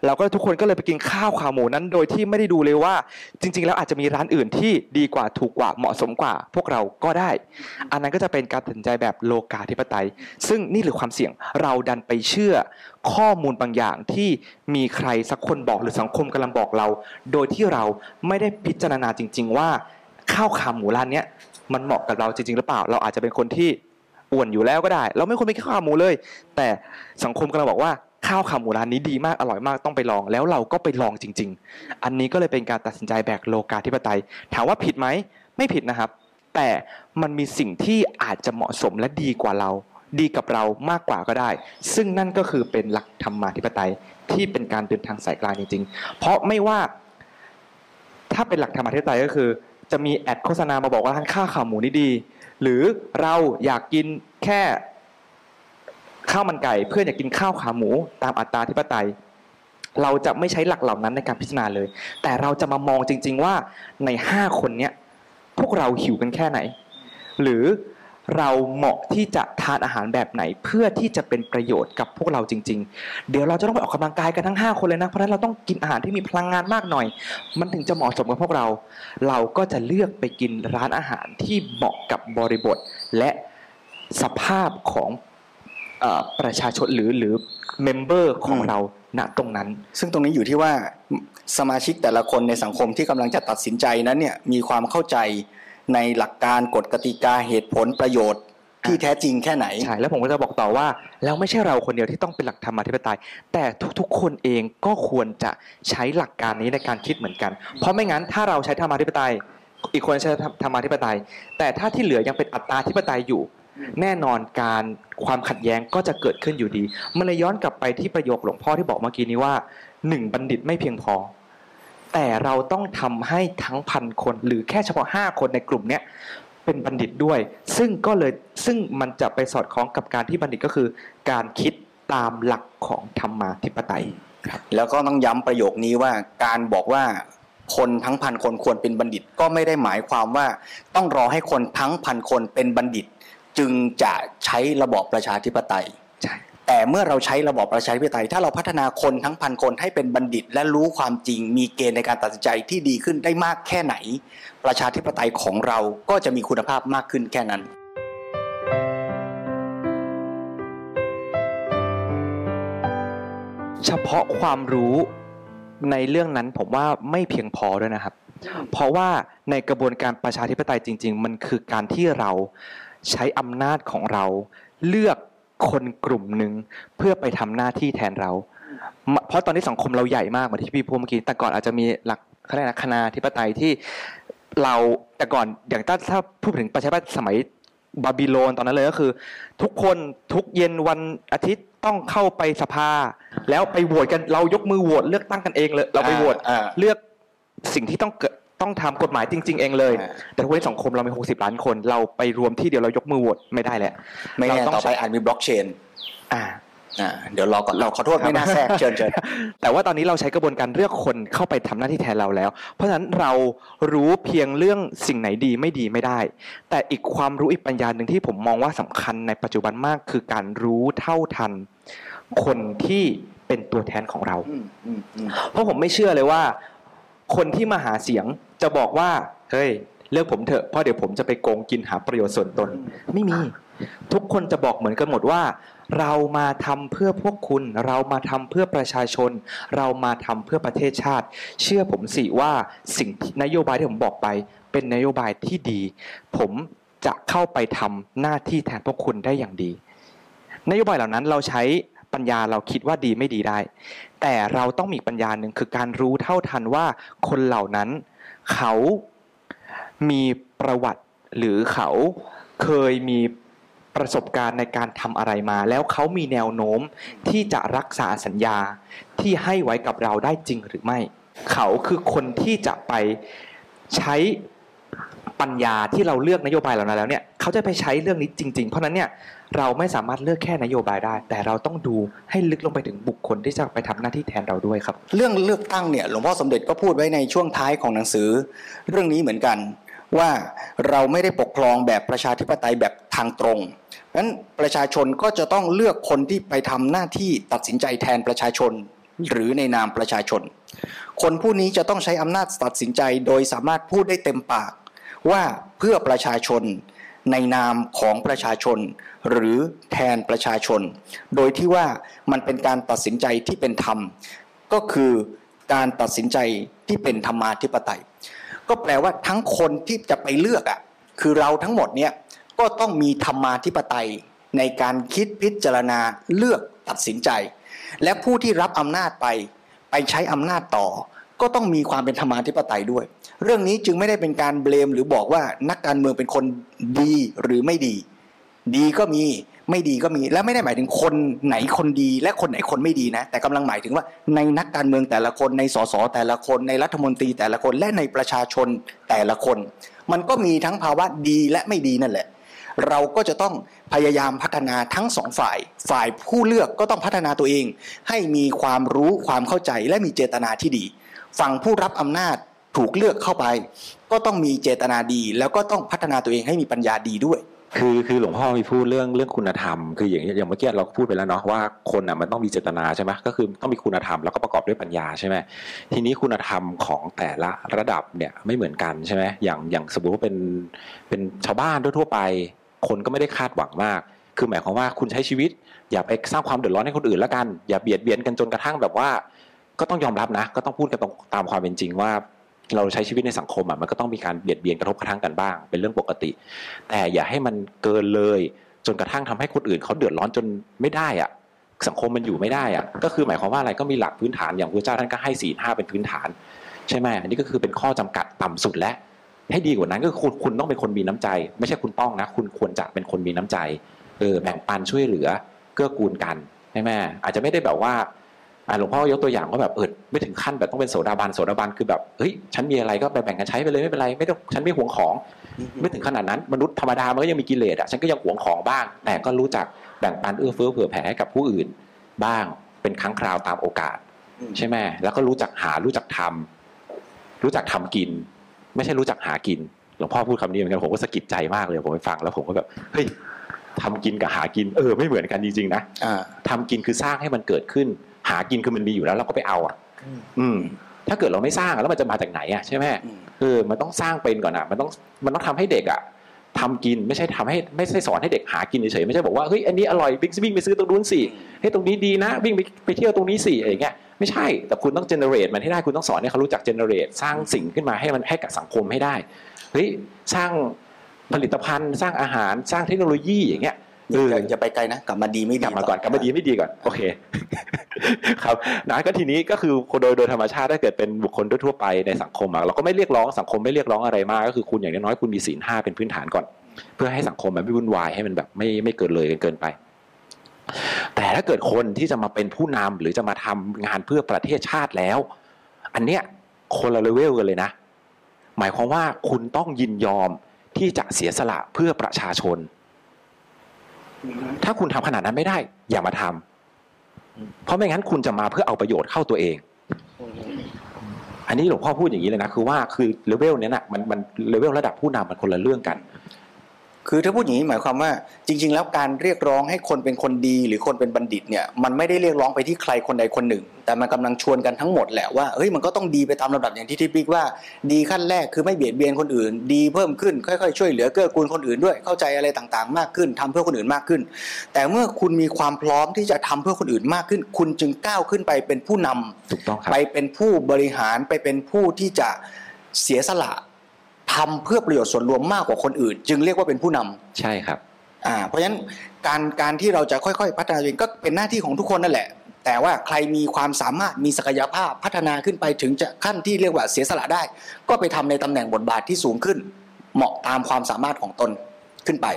เราก็ทุกคนก็เลยไปกินข้าวขาหมูนั้น โดยที่ไม่ได้ดูเลยว่า จริง ๆ แล้วอาจจะมีร้านอื่นที่ดีกว่าถูกกว่าเหมาะสมกว่า พวกเราก็ได้ อันนั้นก็จะเป็นการตัดสินใจแบบโลกาธิปไตย ซึ่งนี่หรือความเสี่ยงเราดันไปเชื่อ ข้อมูลบางอย่างที่มีใครสักคนบอกหรือสังคมกำลังบอกเรา โดยที่เราไม่ได้พิจารณาจริง ๆ ว่าข้าวขาหมูร้านเนี้ยมันเหมาะกับเราจริง ๆ หรือเปล่า เราอาจจะเป็นคนที่ อ้วนอยู่แล้วก็ได้ เราไม่ควรไปกินข้าวขาหมูเลย แต่สังคมกำลังบอกว่าข้าวขาหมูร้านนี้ดีมากอร่อยมากต้องไปลอง แล้วเราก็ไปลองจริง ๆ อันนี้ก็เลยเป็นการตัดสินใจแบบโลกาธิปไตย ถามว่าผิดไหมไม่ผิดนะครับ แต่มันมีสิ่งที่อาจจะเหมาะสมและดีกว่าเรา ดีกับเรามากกว่าก็ได้ ซึ่งนั่นก็คือเป็นหลักธรรมาธิปไตยที่เป็นการเดินทางสายกลางจริง ๆ เพราะไม่ว่าถ้าเป็นหลักธรรมาธิปไตยก็คือ จะมีแอดโฆษณามาบอกว่าร้านข้าวขาหมูนี่ดี หรือเราอยากกินแค่ข้าวมันไก่ เพื่อนอยากกินข้าวขาหมู ตามอัตราธิปไตย เราจะไม่ใช้หลักเหล่านั้นในการพิจารณาเลย แต่เราจะมามองจริง ๆ ว่าในห้าคนเนี้ยพวกเราหิวกันแค่ไหน หรือ เราเหมาะที่จะทานอาหารแบบไหน เพื่อที่จะเป็นประโยชน์กับพวกเราจริง ๆ เดี๋ยวเราจะต้องไปออกกำลังกายกันทั้ง 5 คนเลยนะเพราะฉะนั้นเราต้องกินอาหารที่มีพลังงานมากหน่อย มันถึงจะเหมาะสมกับพวกเรา เราก็จะเลือกไปกินร้านอาหารที่เหมาะกับบริบท และสภาพของเออประชาชนหรือหรือเมมเบอร์ของอืมเราณตรงนั้น ซึ่งตรงนี้อยู่ที่ว่าสมาชิกแต่ละคนในสังคมที่กำลังจะตัดสินใจนั้นเนี่ยมีความเข้าใจ ในหลักการกฎกติกาเหตุผลประโยชน์ที่แท้จริงแค่ไหนใช่แล้วผมก็จะบอกต่อว่าแล้วไม่ใช่เราคนเดียวที่ต้องเป็นหลักธรรมาธิปไตย แต่ทุกๆ คนเองก็ควรจะใช้หลักการนี้ในการคิดเหมือนกัน เพราะไม่งั้นถ้าเราใช้ธรรมาธิปไตย อีกคนใช้ธรรมาธิปไตย แต่ถ้าที่เหลือยังเป็นอัตตาธิปไตยอยู่ แน่นอนการความขัดแย้งก็จะเกิดขึ้นอยู่ดี มันเลยย้อนกลับไปที่ประโยคหลวงพ่อที่บอกเมื่อกี้นี้ว่าหนึ่งบัณฑิตไม่เพียงพอ แต่เราต้องทำให้ทั้งพันคน หรือแค่เฉพาะห้าคนในกลุ่มเนี้ยเป็นบัณฑิตด้วย ซึ่งก็เลยซึ่งมันจะไปสอดคล้องกับการที่บัณฑิตก็คือ การคิดตามหลักของธรรมาธิปไตยแล้วก็ต้องย้ำประโยคนี้ว่าการบอกว่าคนทั้งพันคนควรเป็นบัณฑิตก็ไม่ได้หมายความว่า ต้องรอให้คนทั้งพันคนเป็นบัณฑิต จึงจะใช้ระบอบประชาธิปไตยใช่ แต่เมื่อเราใช้ระบอบประชาธิปไตย ถ้าเราพัฒนาคนทั้งพันคนให้เป็นบัณฑิต และรู้ความจริง มีเกณฑ์ในการตัดสินใจที่ดีขึ้นได้มากแค่ไหน ประชาธิปไตยของเราก็จะมีคุณภาพมากขึ้นแค่นั้นเฉพาะความรู้ในเรื่องนั้นผมว่าไม่เพียงพอด้วยนะครับ เพราะว่าในกระบวนการประชาธิปไตยจริง ๆ มันคือการที่เราใช้อำนาจของเราเลือก คนกลุ่มหนึ่งเพื่อไปทำหน้าที่แทนเรา เพราะตอนนี้สังคมเราใหญ่มากเหมือนที่พี่พูดเมื่อกี้แต่ก่อนอาจจะมีหลักเขาเรียกนะคณาธิปไตยที่เราแต่ก่อนอย่างถ้าถ้าพูดถึงประชาธิปไตยสมัยบาบิโลนตอนนั้นเลยก็คือ ทุกคนทุกเย็นวันอาทิตย์ต้องเข้าไปสภา แล้วไปโหวตกันเรายกมือโหวตเลือกตั้งกันเองเลย เราไปโหวตเลือกสิ่งที่ต้องเกิด ต้องทำกฎหมายจริง ๆ เองเลยอ่าแต่ทุกวันนี้สังคมเรามี 60 ล้านคน เราไปรวมที่เดียวเรายกมือโหวตไม่ได้แหละไม่แน่เราต้องต่อไปใช้อาจมีบล็อกเชนอ่าอ่าเดี๋ยวรอก่อนเราขอโทษไม่น่าแทรกเชิญเชิญแต่ว่าตอนนี้เราใช้กระบวนการเลือกคนเข้าไปทำหน้าที่แทนเราแล้ว เพราะฉะนั้นเรารู้เพียงเรื่องสิ่งไหนดีไม่ดีไม่ได้ แต่อีกความรู้อีกปัญญาหนึ่งที่ผมมองว่าสำคัญในปัจจุบันมากคือการรู้เท่าทัน คนที่เป็นตัวแทนของเราอืมอืมอืมเพราะผมไม่เชื่อเลยว่า คนที่มาหาเสียง จะบอกว่าเฮ้ยเลือกผมเถอะเพราะเดี๋ยวผมจะไปโกงกินหาประโยชน์ส่วนตน ไม่มี ทุกคนจะบอกเหมือนกันหมดว่า เรามาทำเพื่อพวกคุณ เรามาทำเพื่อประชาชน เรามาทำเพื่อประเทศชาติ เชื่อผมสิว่าสิ่งที่นโยบายที่ผมบอกไป เป็นนโยบายที่ดี ผมจะเข้าไปทำหน้าที่แทนพวกคุณได้อย่างดี นโยบายเหล่านั้นเราใช้ปัญญาเราคิดว่าดีไม่ดีได้ แต่เราต้องมีปัญญาหนึ่งคือการรู้เท่าทันว่าคนเหล่านั้น เขามีประวัติหรือเขาเคยมีประสบการณ์ในการทำอะไรมา แล้วเขามีแนวโน้มที่จะรักษาสัญญาที่ให้ไว้กับเราได้จริงหรือไม่ เขาคือคนที่จะไปใช้ ปัญญาที่เราเลือกนโยบายเหล่านั้นแล้วเนี่ยเขาจะไปใช้เรื่องนี้จริง ๆ เพราะนั้นเนี่ยเราไม่สามารถเลือกแค่นโยบายได้ แต่เราต้องดูให้ลึกลงไปถึงบุคคลที่จะไปทำหน้าที่แทนเราด้วยครับ เรื่องเลือกตั้งเนี่ยหลวงพ่อสมเด็จก็พูดไว้ในช่วงท้ายของหนังสือ เรื่องนี้เหมือนกันว่าเราไม่ได้ปกครองแบบประชาธิปไตยแบบทางตรงนั้นประชาชนก็จะต้องเลือกคนที่ไปทำหน้าที่ตัดสินใจแทนประชาชน หรือในนามประชาชน คนผู้นี้จะต้องใช้อำนาจตัดสินใจโดยสามารถพูดได้เต็มปาก ว่าเพื่อประชาชนในนามของประชาชน หรือแทนประชาชน โดยที่ว่ามันเป็นการตัดสินใจที่เป็นธรรม ก็คือการตัดสินใจที่เป็นธรรมาธิปไตย ก็แปลว่าทั้งคนที่จะไปเลือกอะคือเราทั้งหมดเนี่ยก็ต้องมีธรรมาธิปไตยในการคิดพิจารณาเลือกตัดสินใจ และผู้ที่รับอำนาจไปไปใช้อำนาจต่อ ก็ต้องมีความเป็นธรรมาธิปไตยด้วย เรื่องนี้จึงไม่ได้เป็นการเบลมหรือบอกว่านักการเมืองเป็นคนดีหรือไม่ดี ดีก็มีไม่ดีก็มีและไม่ได้หมายถึงคนไหนคนดีและคนไหนคนไม่ดีนะ แต่กำลังหมายถึงว่าในนักการเมืองแต่ละคนในสสแต่ละคนในรัฐมนตรีแต่ละคนและในประชาชนแต่ละคน มันก็มีทั้งภาวะดีและไม่ดีนั่นแหละ เราก็จะต้องพยายามพัฒนาทั้งสองฝ่าย ฝ่ายผู้เลือกก็ต้องพัฒนาตัวเอง ให้มีความรู้ความเข้าใจและมีเจตนาที่ดี ฝั่งผู้รับอำนาจถูกเลือกเข้าไป ก็ต้องมีเจตนาดี แล้วก็ต้องพัฒนาตัวเองให้มีปัญญาดีด้วยคือคือหลวงพ่อมีพูดเรื่องเรื่องคุณธรรมคืออย่างอย่างเมื่อกี้เราพูดไปแล้วเนาะว่าคนอะมันต้องมีเจตนาใช่ไหมก็คือต้องมีคุณธรรมแล้วก็ประกอบด้วยปัญญาใช่ไหมทีนี้คุณธรรมของแต่ละระดับเนี่ยไม่เหมือนกันใช่ไหมอย่างอย่างสมมติว่าเป็นเป็นชาวบ้านทั่วไป คนก็ไม่ได้คาดหวังมาก คือหมายความว่าคุณใช้ชีวิต อย่าไปสร้างความเดือดร้อนให้คนอื่นล้วกัน อย่าเบียดเบียนกันจนกระทั่งแบบว่า ก็ต้องยอมรับนะ ก็ต้องพูดกันตรงตามความเป็นจริงว่า เราใช้ชีวิตในสังคมอะมันก็ต้องมีการเบียดเบียนกระทบกระทั่งกันบ้าง เป็นเรื่องปกติ แต่อย่าให้มันเกินเลย จนกระทั่งทำให้คนอื่นเขาเดือดร้อนจนไม่ได้อะสังคมมันอยู่ไม่ได้อะก็คือหมายความว่าอะไรก็มีหลักพื้นฐานอย่างพระเจ้าท่านก็ให้สี่ห้าเป็นพื้นฐาน ใช่ไหมอันนี้ก็คือเป็นข้อจำกัดต่ำสุดและให้ดีกว่านั้นก็คุณคุณต้องเป็นคนมีน้ำใจ ไม่ใช่คุณต้องนะ คุณควรจะเป็นคนมีน้ำใจเออแบ่งปันช่วยเหลือ เกื้อกูลกันใช่ไหมอาจจะไม่ได้แบบว่า หลวงพ่อยกตัวอย่างว่าแบบเออไม่ถึงขั้นแบบต้องเป็นโสดาบันโสดาบันคือแบบเฮ้ยฉันมีอะไรก็แบ่งๆกันใช้ไปเลยไม่เป็นไรไม่ต้องฉันไม่หวงของ ไม่ถึงขนาดนั้นมนุษย์ธรรมดามันก็ยังมีกิเลสอะฉันก็ยังหวงของบ้าง แต่ก็รู้จักแบ่งปันเอื้อเฟื้อเผื่อแผ่ให้กับผู้อื่น บ้างเป็นครั้งคราวตามโอกาสอืมใช่ไหมแล้วก็รู้จักหารู้จักทำรู้จักทำกิน ไม่ใช่รู้จักหากินหลวงพ่อพูดคำนี้เหมือนกันผมก็สะกิดใจมากเลยผมไปฟังแล้วผมก็แบบเฮ้ยทำกินกับหากินเออไม่เหมือนกันจริงๆนะอ่าทำกินคือสร้างให้มันเกิดขึ้น หากินคือมันมีอยู่แล้วเราก็ไปเอาอะ อืม ถ้าเกิดเราไม่สร้างอะแล้วมันจะมาจากไหนอะใช่ไหมอืมเออมันต้องสร้างเป็นก่อนอะ มันต้องมันต้องทำให้เด็กอะทำกินไม่ใช่ทำให้ไม่ใช่สอนให้เด็กหากินเฉยๆไม่ใช่บอกว่าเฮ้ยอันนี้อร่อยวิ่งวิ่งไปซื้อตรงนู้นสิเฮ้ยตรงนี้ดีนะวิ่งไปไปเที่ยวตรงนี้สิอะไรอย่างเงี้ยไม่ใช่แต่คุณต้องเจเนเรตมันให้ได้คุณต้องสอนให้เขารู้จักเจเนเรตสร้างสิ่งขึ้นมาให้มันให้กับสังคมให้ได้เฮ้ยสร้างผลิตภัณฑ์ สร้างอาหารสร้างเทคโนโลยีอย่างเงี้ยเอออย่าไปไกลนะกลับมาดีไม่ดีกลับมาก่อนกลับมาดีไม่ดีก่อนโอเคครับนะก็ทีนี้ก็คือโดยโดยธรรมชาติถ้าเกิดเป็นบุคคลทั่วๆไปในสังคมอะเราก็ไม่เรียกร้องสังคมไม่เรียกร้องอะไรมากก็คือคุณอย่างน้อยๆคุณมีศีลห้าเป็นพื้นฐานก่อน เพื่อให้สังคมมันไม่วุ่นวายให้มันแบบไม่ไม่เกินเลยเกินไป แต่ถ้าเกิดคนที่จะมาเป็นผู้นำหรือจะมาทำงานเพื่อประเทศชาติแล้ว อันเนี้ยคนละเลเวลกันเลยนะ หมายความว่าคุณต้องยินยอมที่จะเสียสละเพื่อประชาชน ถ้าคุณทำขนาดนั้นไม่ได้ อย่ามาทเพราะไม่งั้นคุณจะมาเพื่อเอาประโยชน์เข้าตัวเอง อันนี้หลวงพ่อพูดอย่างนี้เลยนะ คือว่าคือเลเวลเนี้ยนะมันมันเลเวลระดับผู้นำมันคนละเรื่องกัน คือถ้าพูดอย่างนี้หมายความว่าจริง ๆ แล้วการเรียกร้องให้คนเป็นคนดี หรือคนเป็นบัณฑิตเนี่ยมันไม่ได้เรียกร้องไปที่ใครคนใดคนหนึ่ง แต่มันกำลังชวนกันทั้งหมดแหละว่าเฮ้ยมันก็ต้องดีไปตามลำดับอย่างที่ทิปิกว่าดีขั้นแรกคือไม่เบียดเบียนคนอื่น ดีเพิ่มขึ้นค่อยๆช่วยเหลือเกื้อกูลคนอื่นด้วยเข้าใจอะไรต่างๆ มากขึ้นทำเพื่อคนอื่นมากขึ้น แต่เมื่อคุณมีความพร้อมที่จะทำเพื่อคนอื่นมากขึ้น คุณจึงก้าวขึ้นไปเป็นผู้นำถูกต้องครับไปเป็นผู้บริหารไปเป็นผู้ที่จะเสียสละ ทำเพื่อประโยชน์ส่วนรวมมากกว่าคนอื่น จึงเรียกว่าเป็นผู้นำใช่ครับอ่าเพราะฉะนั้นการการที่เราจะค่อยๆ พัฒนาตัวเองก็เป็นหน้าที่ของทุกคนนั่นแหละ แต่ว่าใครมีความสามารถมีศักยภาพพัฒนาขึ้นไปถึงจะขั้นที่เรียกว่าเสียสละได้ ก็ไปทำในตำแหน่งบทบาทที่สูงขึ้น เหมาะตามความสามารถของตนขึ้นไป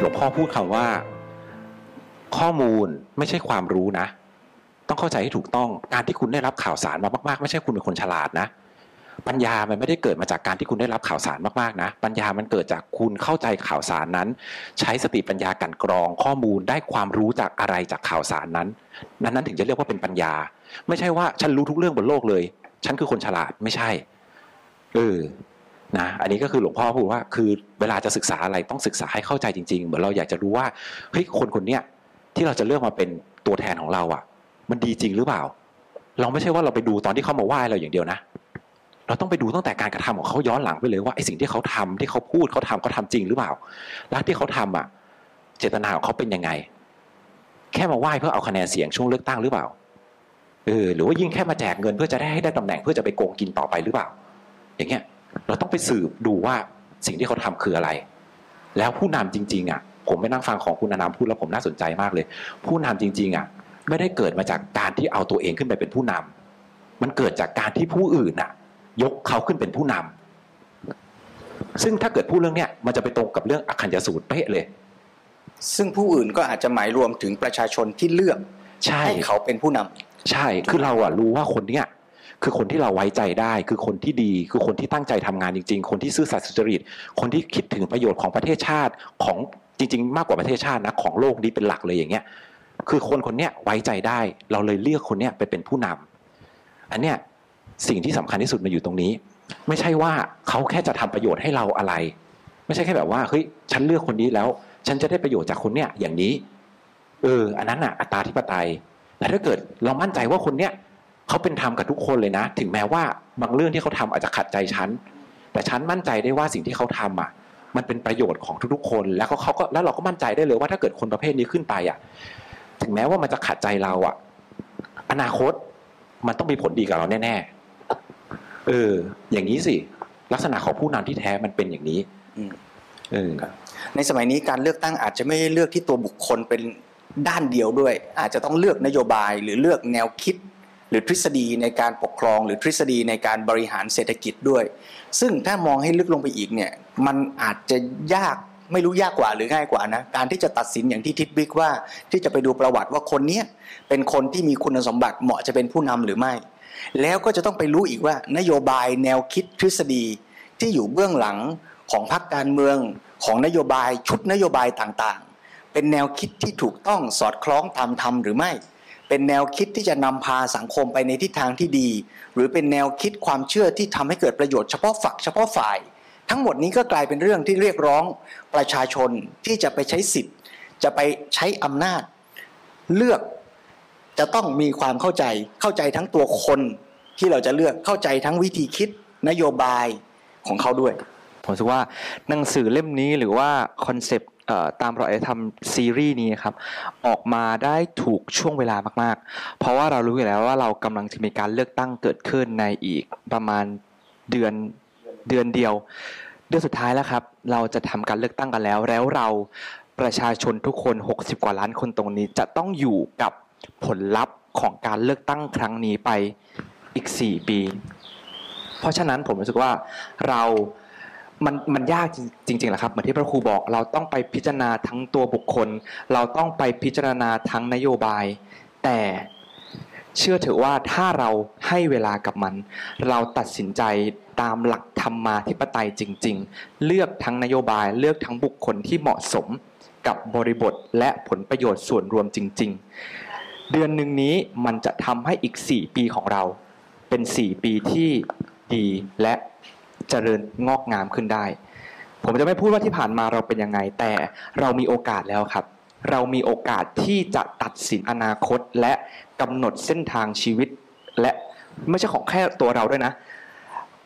หลวงพ่อพูดคำว่า ข้อมูลไม่ใช่ความรู้นะ ต้องเข้าใจให้ถูกต้องการที่คุณได้รับข่าวสารมามากๆ ไม่ใช่คุณเป็นคนฉลาดนะ ปัญญามันไม่ได้เกิดมาจากการที่คุณได้รับข่าวสารมากๆนะ ปัญญามันเกิดจากคุณเข้าใจข่าวสารนั้น ใช้สติปัญญากันกรองข้อมูลได้ความรู้จากอะไรจากข่าวสารนั้น นั้นนั้นถึงจะเรียกว่าเป็นปัญญา ไม่ใช่ว่าฉันรู้ทุกเรื่องบนโลกเลย ฉันคือคนฉลาดไม่ใช่เออนะอันนี้ก็คือหลวงพ่อพูดว่าคือเวลาจะศึกษาอะไรต้องศึกษาให้เข้าใจจริง ๆ เหมือนเราอยากจะรู้ว่าเฮ้ยคนคนเนี้ยที่เราจะเลือกมาเป็นตัวแทนของเราอะ มันดีจริงหรือเปล่า เราไม่ใช่ว่าเราไปดูตอนที่เขามาไหว้เราอย่างเดียวนะ เราต้องไปดูตั้งแต่การกระทำของเขาย้อนหลังไปเลยว่าไอ้สิ่งที่เขาทำที่เขาพูดเขาทำเขาทำจริงหรือเปล่าแล้วที่เขาทำอะ เจตนาของเขาเป็นยังไง แค่มาไหว้เพื่อเอาคะแนนเสียงช่วงเลือกตั้งหรือเปล่าเออหรือว่ายิ่งแค่มาแจกเงินเพื่อจะได้ให้ได้ตำแหน่งเพื่อจะไปโกงกินต่อไปหรือเปล่า อย่างเงี้ย เราต้องไปสืบดูว่าสิ่งที่เขาทำคืออะไร แล้วผู้นำจริง ๆ อะ ผมไปนั่งฟังของคุณอนามพูดแล้วผมน่าสนใจมากเลย ผู้นำจริง ๆ อะ ไม่ได้เกิดมาจากการที่เอาตัวเองขึ้นไปเป็นผู้นำมันเกิดจากการที่ผู้อื่นอะ ยกเขาขึ้นเป็นผู้นำซึ่งถ้าเกิดพูดเรื่องเนี้ยมันจะไปตรงกับเรื่องอคัญญสูตรเป๊ะเลย ซึ่งผู้อื่นก็อาจจะหมายรวมถึงประชาชนที่เลือกใช่ให้เขาเป็นผู้นำใช่ คือเราอะรู้ว่าคนเนี้ยคือคนที่เราไว้ใจได้ คือคนที่ดี คือคนที่ตั้งใจทำงานจริง ๆ คนที่ซื่อสัตย์สุจริต คนที่คิดถึงประโยชน์ของประเทศชาติของจริง ๆ มากกว่าประเทศชาตินะของโลกนี้เป็นหลักเลยอย่างเงี้ย คือคนคนนี้ไว้ใจได้ เราเลยเลือกคนนี้ไปเป็นผู้นำอันเนี้ยสิ่งที่สำคัญที่สุดมาอยู่ตรงนี้ ไม่ใช่ว่าเขาแค่จะทำประโยชน์ให้เราอะไร ไม่ใช่แค่แบบว่าเฮ้ยฉันเลือกคนนี้แล้ว ฉันจะได้ประโยชน์จากคนเนี้ยอย่างนี้ เออ อันนั้นอะอัตราธิปไตยแต่ถ้าเกิดเรามั่นใจว่าคนเนี้ยเขาเป็นธรรมกับทุกคนเลยนะ ถึงแม้ว่าบางเรื่องที่เขาทำอาจจะขัดใจฉันแต่ฉันมั่นใจได้ว่าสิ่งที่เขาทำอะ มันเป็นประโยชน์ของทุกๆคน แล้วเขาก็แล้วเราก็มั่นใจได้เลยว่าถ้าเกิดคนประเภทนี้ขึ้นไปอะ ถึงแม้ว่ามันจะขัดใจเราอะอนาคตมันต้องมีผลดีกับเราแน่ๆเออ อย่างนี้สิ ลักษณะของผู้นำที่แท้มันเป็นอย่างนี้ อืมเออในสมัยนี้การเลือกตั้งอาจจะไม่ได้เลือกที่ตัวบุคคลเป็นด้านเดียวด้วย อาจจะต้องเลือกนโยบายหรือเลือกแนวคิด หรือทฤษฎีในการปกครอง หรือทฤษฎีในการบริหารเศรษฐกิจด้วย ซึ่งถ้ามองให้ลึกลงไปอีกเนี่ย มันอาจจะยาก ไม่รู้ยากกว่าหรือง่ายกว่านะการที่จะตัดสินอย่างที่ทิดบิ๊กว่า ที่จะไปดูประวัติว่าคนเนี้ยเป็นคนที่มีคุณสมบัติเหมาะจะเป็นผู้นำหรือไม่ แล้วก็จะต้องไปรู้อีกว่านโยบายแนวคิดทฤษฎีที่อยู่เบื้องหลังของพรรคการเมืองของนโยบายชุดนโยบายต่างๆ เป็นแนวคิดที่ถูกต้องสอดคล้องตามธรรมหรือไม่ เป็นแนวคิดที่จะนำพาสังคมไปในทิศทางที่ดี หรือเป็นแนวคิดความเชื่อที่ทำให้เกิดประโยชน์เฉพาะฝักเฉพาะฝ่าย ทั้งหมดนี้ก็กลายเป็นเรื่องที่เรียกร้องประชาชนที่จะไปใช้สิทธิ์ จะไปใช้อำนาจ เลือกจะต้องมีความเข้าใจเข้าใจทั้งตัวคนที่เราจะเลือกเข้าใจทั้งวิธีคิดนโยบายของเขาด้วย ผมสึกว่าหนังสือเล่มนี้หรือว่าคอนเซปต์ตามรอยอารยธรรมซีรีส์นี้ครับออกมาได้ถูกช่วงเวลามาก ๆ เพราะว่าเรารู้อยู่แล้วว่าเรากำลังจะมีการเลือกตั้งเกิดขึ้นในอีกประมาณเดือนเดือนเดียว ดือนสุดท้ายแล้วครับ เราจะทำการเลือกตั้งกันแล้ว แล้วเราประชาชนทุกคน 60 กว่าล้านคนตรงนี้ จะต้องอยู่กับผลลัพธ์ของการเลือกตั้งครั้งนี้ไปอีก 4 ปี เพราะฉะนั้นผมรู้สึกว่าเรามันมันยากจริงๆแหละครับเหมือนที่พระครูบอก เราต้องไปพิจารณาทั้งตัวบุคคล เราต้องไปพิจารณาทั้งนโยบาย แต่เชื่อเถอะว่าถ้าเราให้เวลากับมัน เราตัดสินใจ ตามหลักธรรมาธิปไตยจริง ๆ เลือกทั้งนโยบายเลือกทั้งบุคคลที่เหมาะสมกับบริบทและผลประโยชน์ส่วนรวมจริง ๆ เดือนหนึ่งนี้มันจะทำให้อีก 4 ปีของเรา เป็น 4 ปีที่ดีและเจริญงอกงามขึ้นได้ ผมจะไม่พูดว่าที่ผ่านมาเราเป็นยังไง แต่เรามีโอกาสแล้วครับ เรามีโอกาสที่จะตัดสินอนาคตและกำหนดเส้นทางชีวิต และไม่ใช่ของแค่ตัวเราด้วยนะ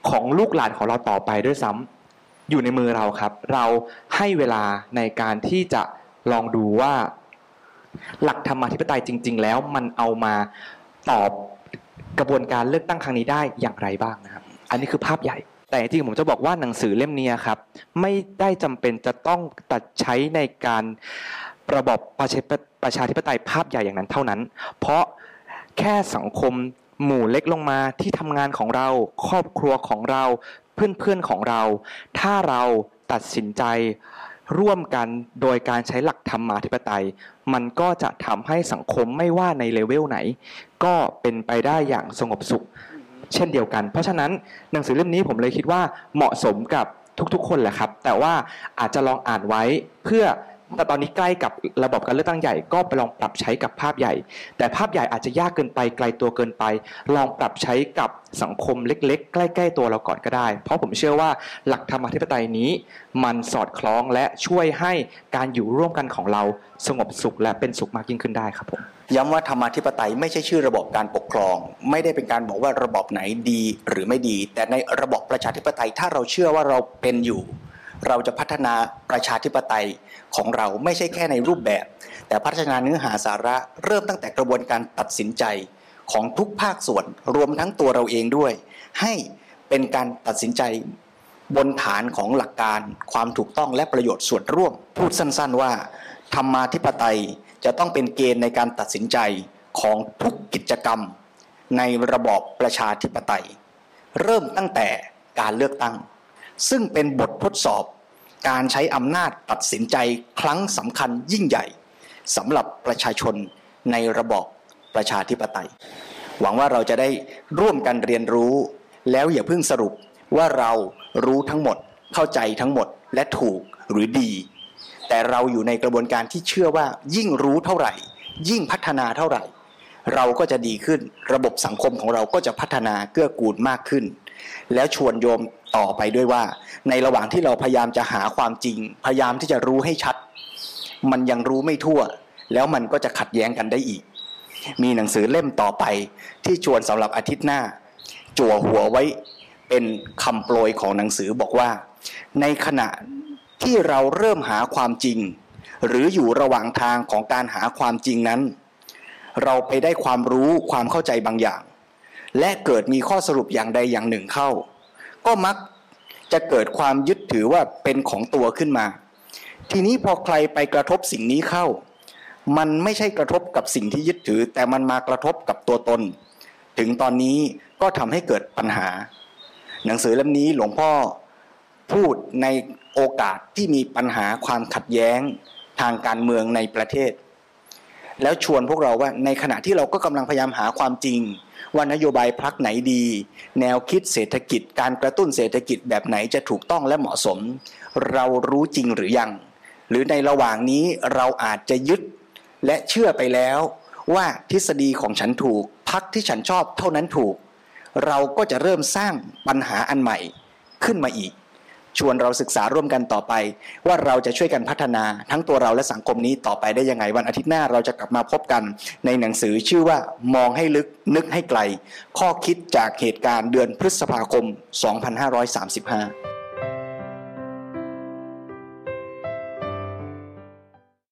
ของลูกหลานของเราต่อไปด้วยซ้ำอยู่ในมือเราครับ เราให้เวลาในการที่จะลองดูว่า หลักธรรมาธิปไตยจริง ๆ แล้วมันเอามาตอบกระบวนการเลือกตั้งครั้งนี้ได้อย่างไรบ้างนะครับ อันนี้คือภาพใหญ่ แต่จริงๆผมจะบอกว่าหนังสือเล่มนี้ครับ ไม่ได้จำเป็นจะต้องตัดใช้ในการระบบประชาธิปไตยภาพใหญ่อย่างนั้นเท่านั้น เพราะแค่สังคม หมู่เล็กลงมาที่ทำงานของเรา ครอบครัวของเรา เพื่อนๆของเรา ถ้าเราตัดสินใจร่วมกันโดยการใช้หลักธรรมาธิปไตย มันก็จะทำให้สังคมไม่ว่าในเลเวลไหน ก็เป็นไปได้อย่างสงบสุข เช่นเดียวกัน เพราะฉะนั้นหนังสือเล่มนี้ผมเลยคิดว่าเหมาะสมกับทุกๆ คนแหละครับ แต่ว่าอาจจะลองอ่านไว้เพื่อ แต่ตอนนี้ใกล้กับระบบการเลือกตั้งใหญ่ก็ไปลองปรับใช้กับภาพใหญ่ แต่ภาพใหญ่อาจจะยากเกินไปไกลตัวเกินไป ลองปรับใช้กับสังคมเล็ก ๆ ใกล้ ๆ ตัวเราก่อนก็ได้ เพราะผมเชื่อว่าหลักธรรมธิปไตยนี้ มันสอดคล้องและช่วยให้การอยู่ร่วมกันของเราสงบสุขและเป็นสุขมากยิ่งขึ้นได้ครับผมย้ำว่าธรรมาธิปไตยไม่ใช่ชื่อระบบการปกครอง ไม่ได้เป็นการบอกว่าระบอบไหนดีหรือไม่ดี แต่ในระบบประชาธิปไตยถ้าเราเชื่อว่าเราเป็นอยู่ เราจะพัฒนาประชาธิปไตยของเราไม่ใช่แค่ในรูปแบบ แต่พัฒนาเนื้อหาสาระเริ่มตั้งแต่กระบวนการตัดสินใจของทุกภาคส่วนรวมทั้งตัวเราเองด้วย ให้เป็นการตัดสินใจบนฐานของหลักการความถูกต้องและประโยชน์ส่วนร่วม พูดสั้นๆว่า ธรรมาธิปไตยจะต้องเป็นเกณฑ์ในการตัดสินใจของทุกกิจกรรม ในระบอบประชาธิปไตย เริ่มตั้งแต่การเลือกตั้ง ซึ่งเป็นบททดสอบ การใช้อำนาจตัดสินใจครั้งสำคัญยิ่งใหญ่สำหรับประชาชนในระบอบประชาธิปไตย หวังว่าเราจะได้ร่วมกันเรียนรู้ แล้วอย่าเพิ่งสรุปว่าเรารู้ทั้งหมดเข้าใจทั้งหมดและถูกหรือดี แต่เราอยู่ในกระบวนการที่เชื่อว่ายิ่งรู้เท่าไหร่ ยิ่งพัฒนาเท่าไหร่ เราก็จะดีขึ้นระบบสังคมของเราก็จะพัฒนาเกื้อกูลมากขึ้น แล้วชวนโยม ต่อไปด้วยว่า ในระหว่างที่เราพยายามจะหาความจริง พยายามที่จะรู้ให้ชัด มันยังรู้ไม่ทั่ว แล้วมันก็จะขัดแย้งกันได้อีก มีหนังสือเล่มต่อไปที่ชวนสำหรับอาทิตย์หน้า จั่วหัวไว้เป็นคำโปรยของหนังสือบอกว่า ในขณะที่เราเริ่มหาความจริง หรืออยู่ระหว่างทางของการหาความจริงนั้น เราไปได้ความรู้ความเข้าใจบางอย่าง และเกิดมีข้อสรุปอย่างใดอย่างหนึ่งเข้า ก็มักจะเกิดความยึดถือว่าเป็นของตัวขึ้นมา ทีนี้พอใครไปกระทบสิ่งนี้เข้า มันไม่ใช่กระทบกับสิ่งที่ยึดถือ แต่มันมากระทบกับตัวตน ถึงตอนนี้ก็ทำให้เกิดปัญหา หนังสือเล่มนี้หลวงพ่อพูดในโอกาสที่มีปัญหาความขัดแย้งทางการเมืองในประเทศ แล้วชวนพวกเราว่าในขณะที่เราก็กำลังพยายามหาความจริง ว่านโยบายพักไหนดี แนวคิดเศรษฐกิจ การกระตุ้นเศรษฐกิจแบบไหนจะถูกต้องและเหมาะสม เรารู้จริงหรือยัง หรือในระหว่างนี้เราอาจจะยึด และเชื่อไปแล้วว่าทฤษฎีของฉันถูกพักที่ฉันชอบเท่านั้นถูก เราก็จะเริ่มสร้างปัญหาอันใหม่ขึ้นมาอีก ชวนเราศึกษาร่วมกันต่อไป ว่าเราจะช่วยกันพัฒนาทั้งตัวเราและสังคมนี้ต่อไปได้ยังไง วันอาทิตย์หน้าเราจะกลับมาพบกัน ในหนังสือชื่อว่ามองให้ลึกนึกให้ไกล ข้อคิดจากเหตุการณ์เดือนพฤษภาคม 2535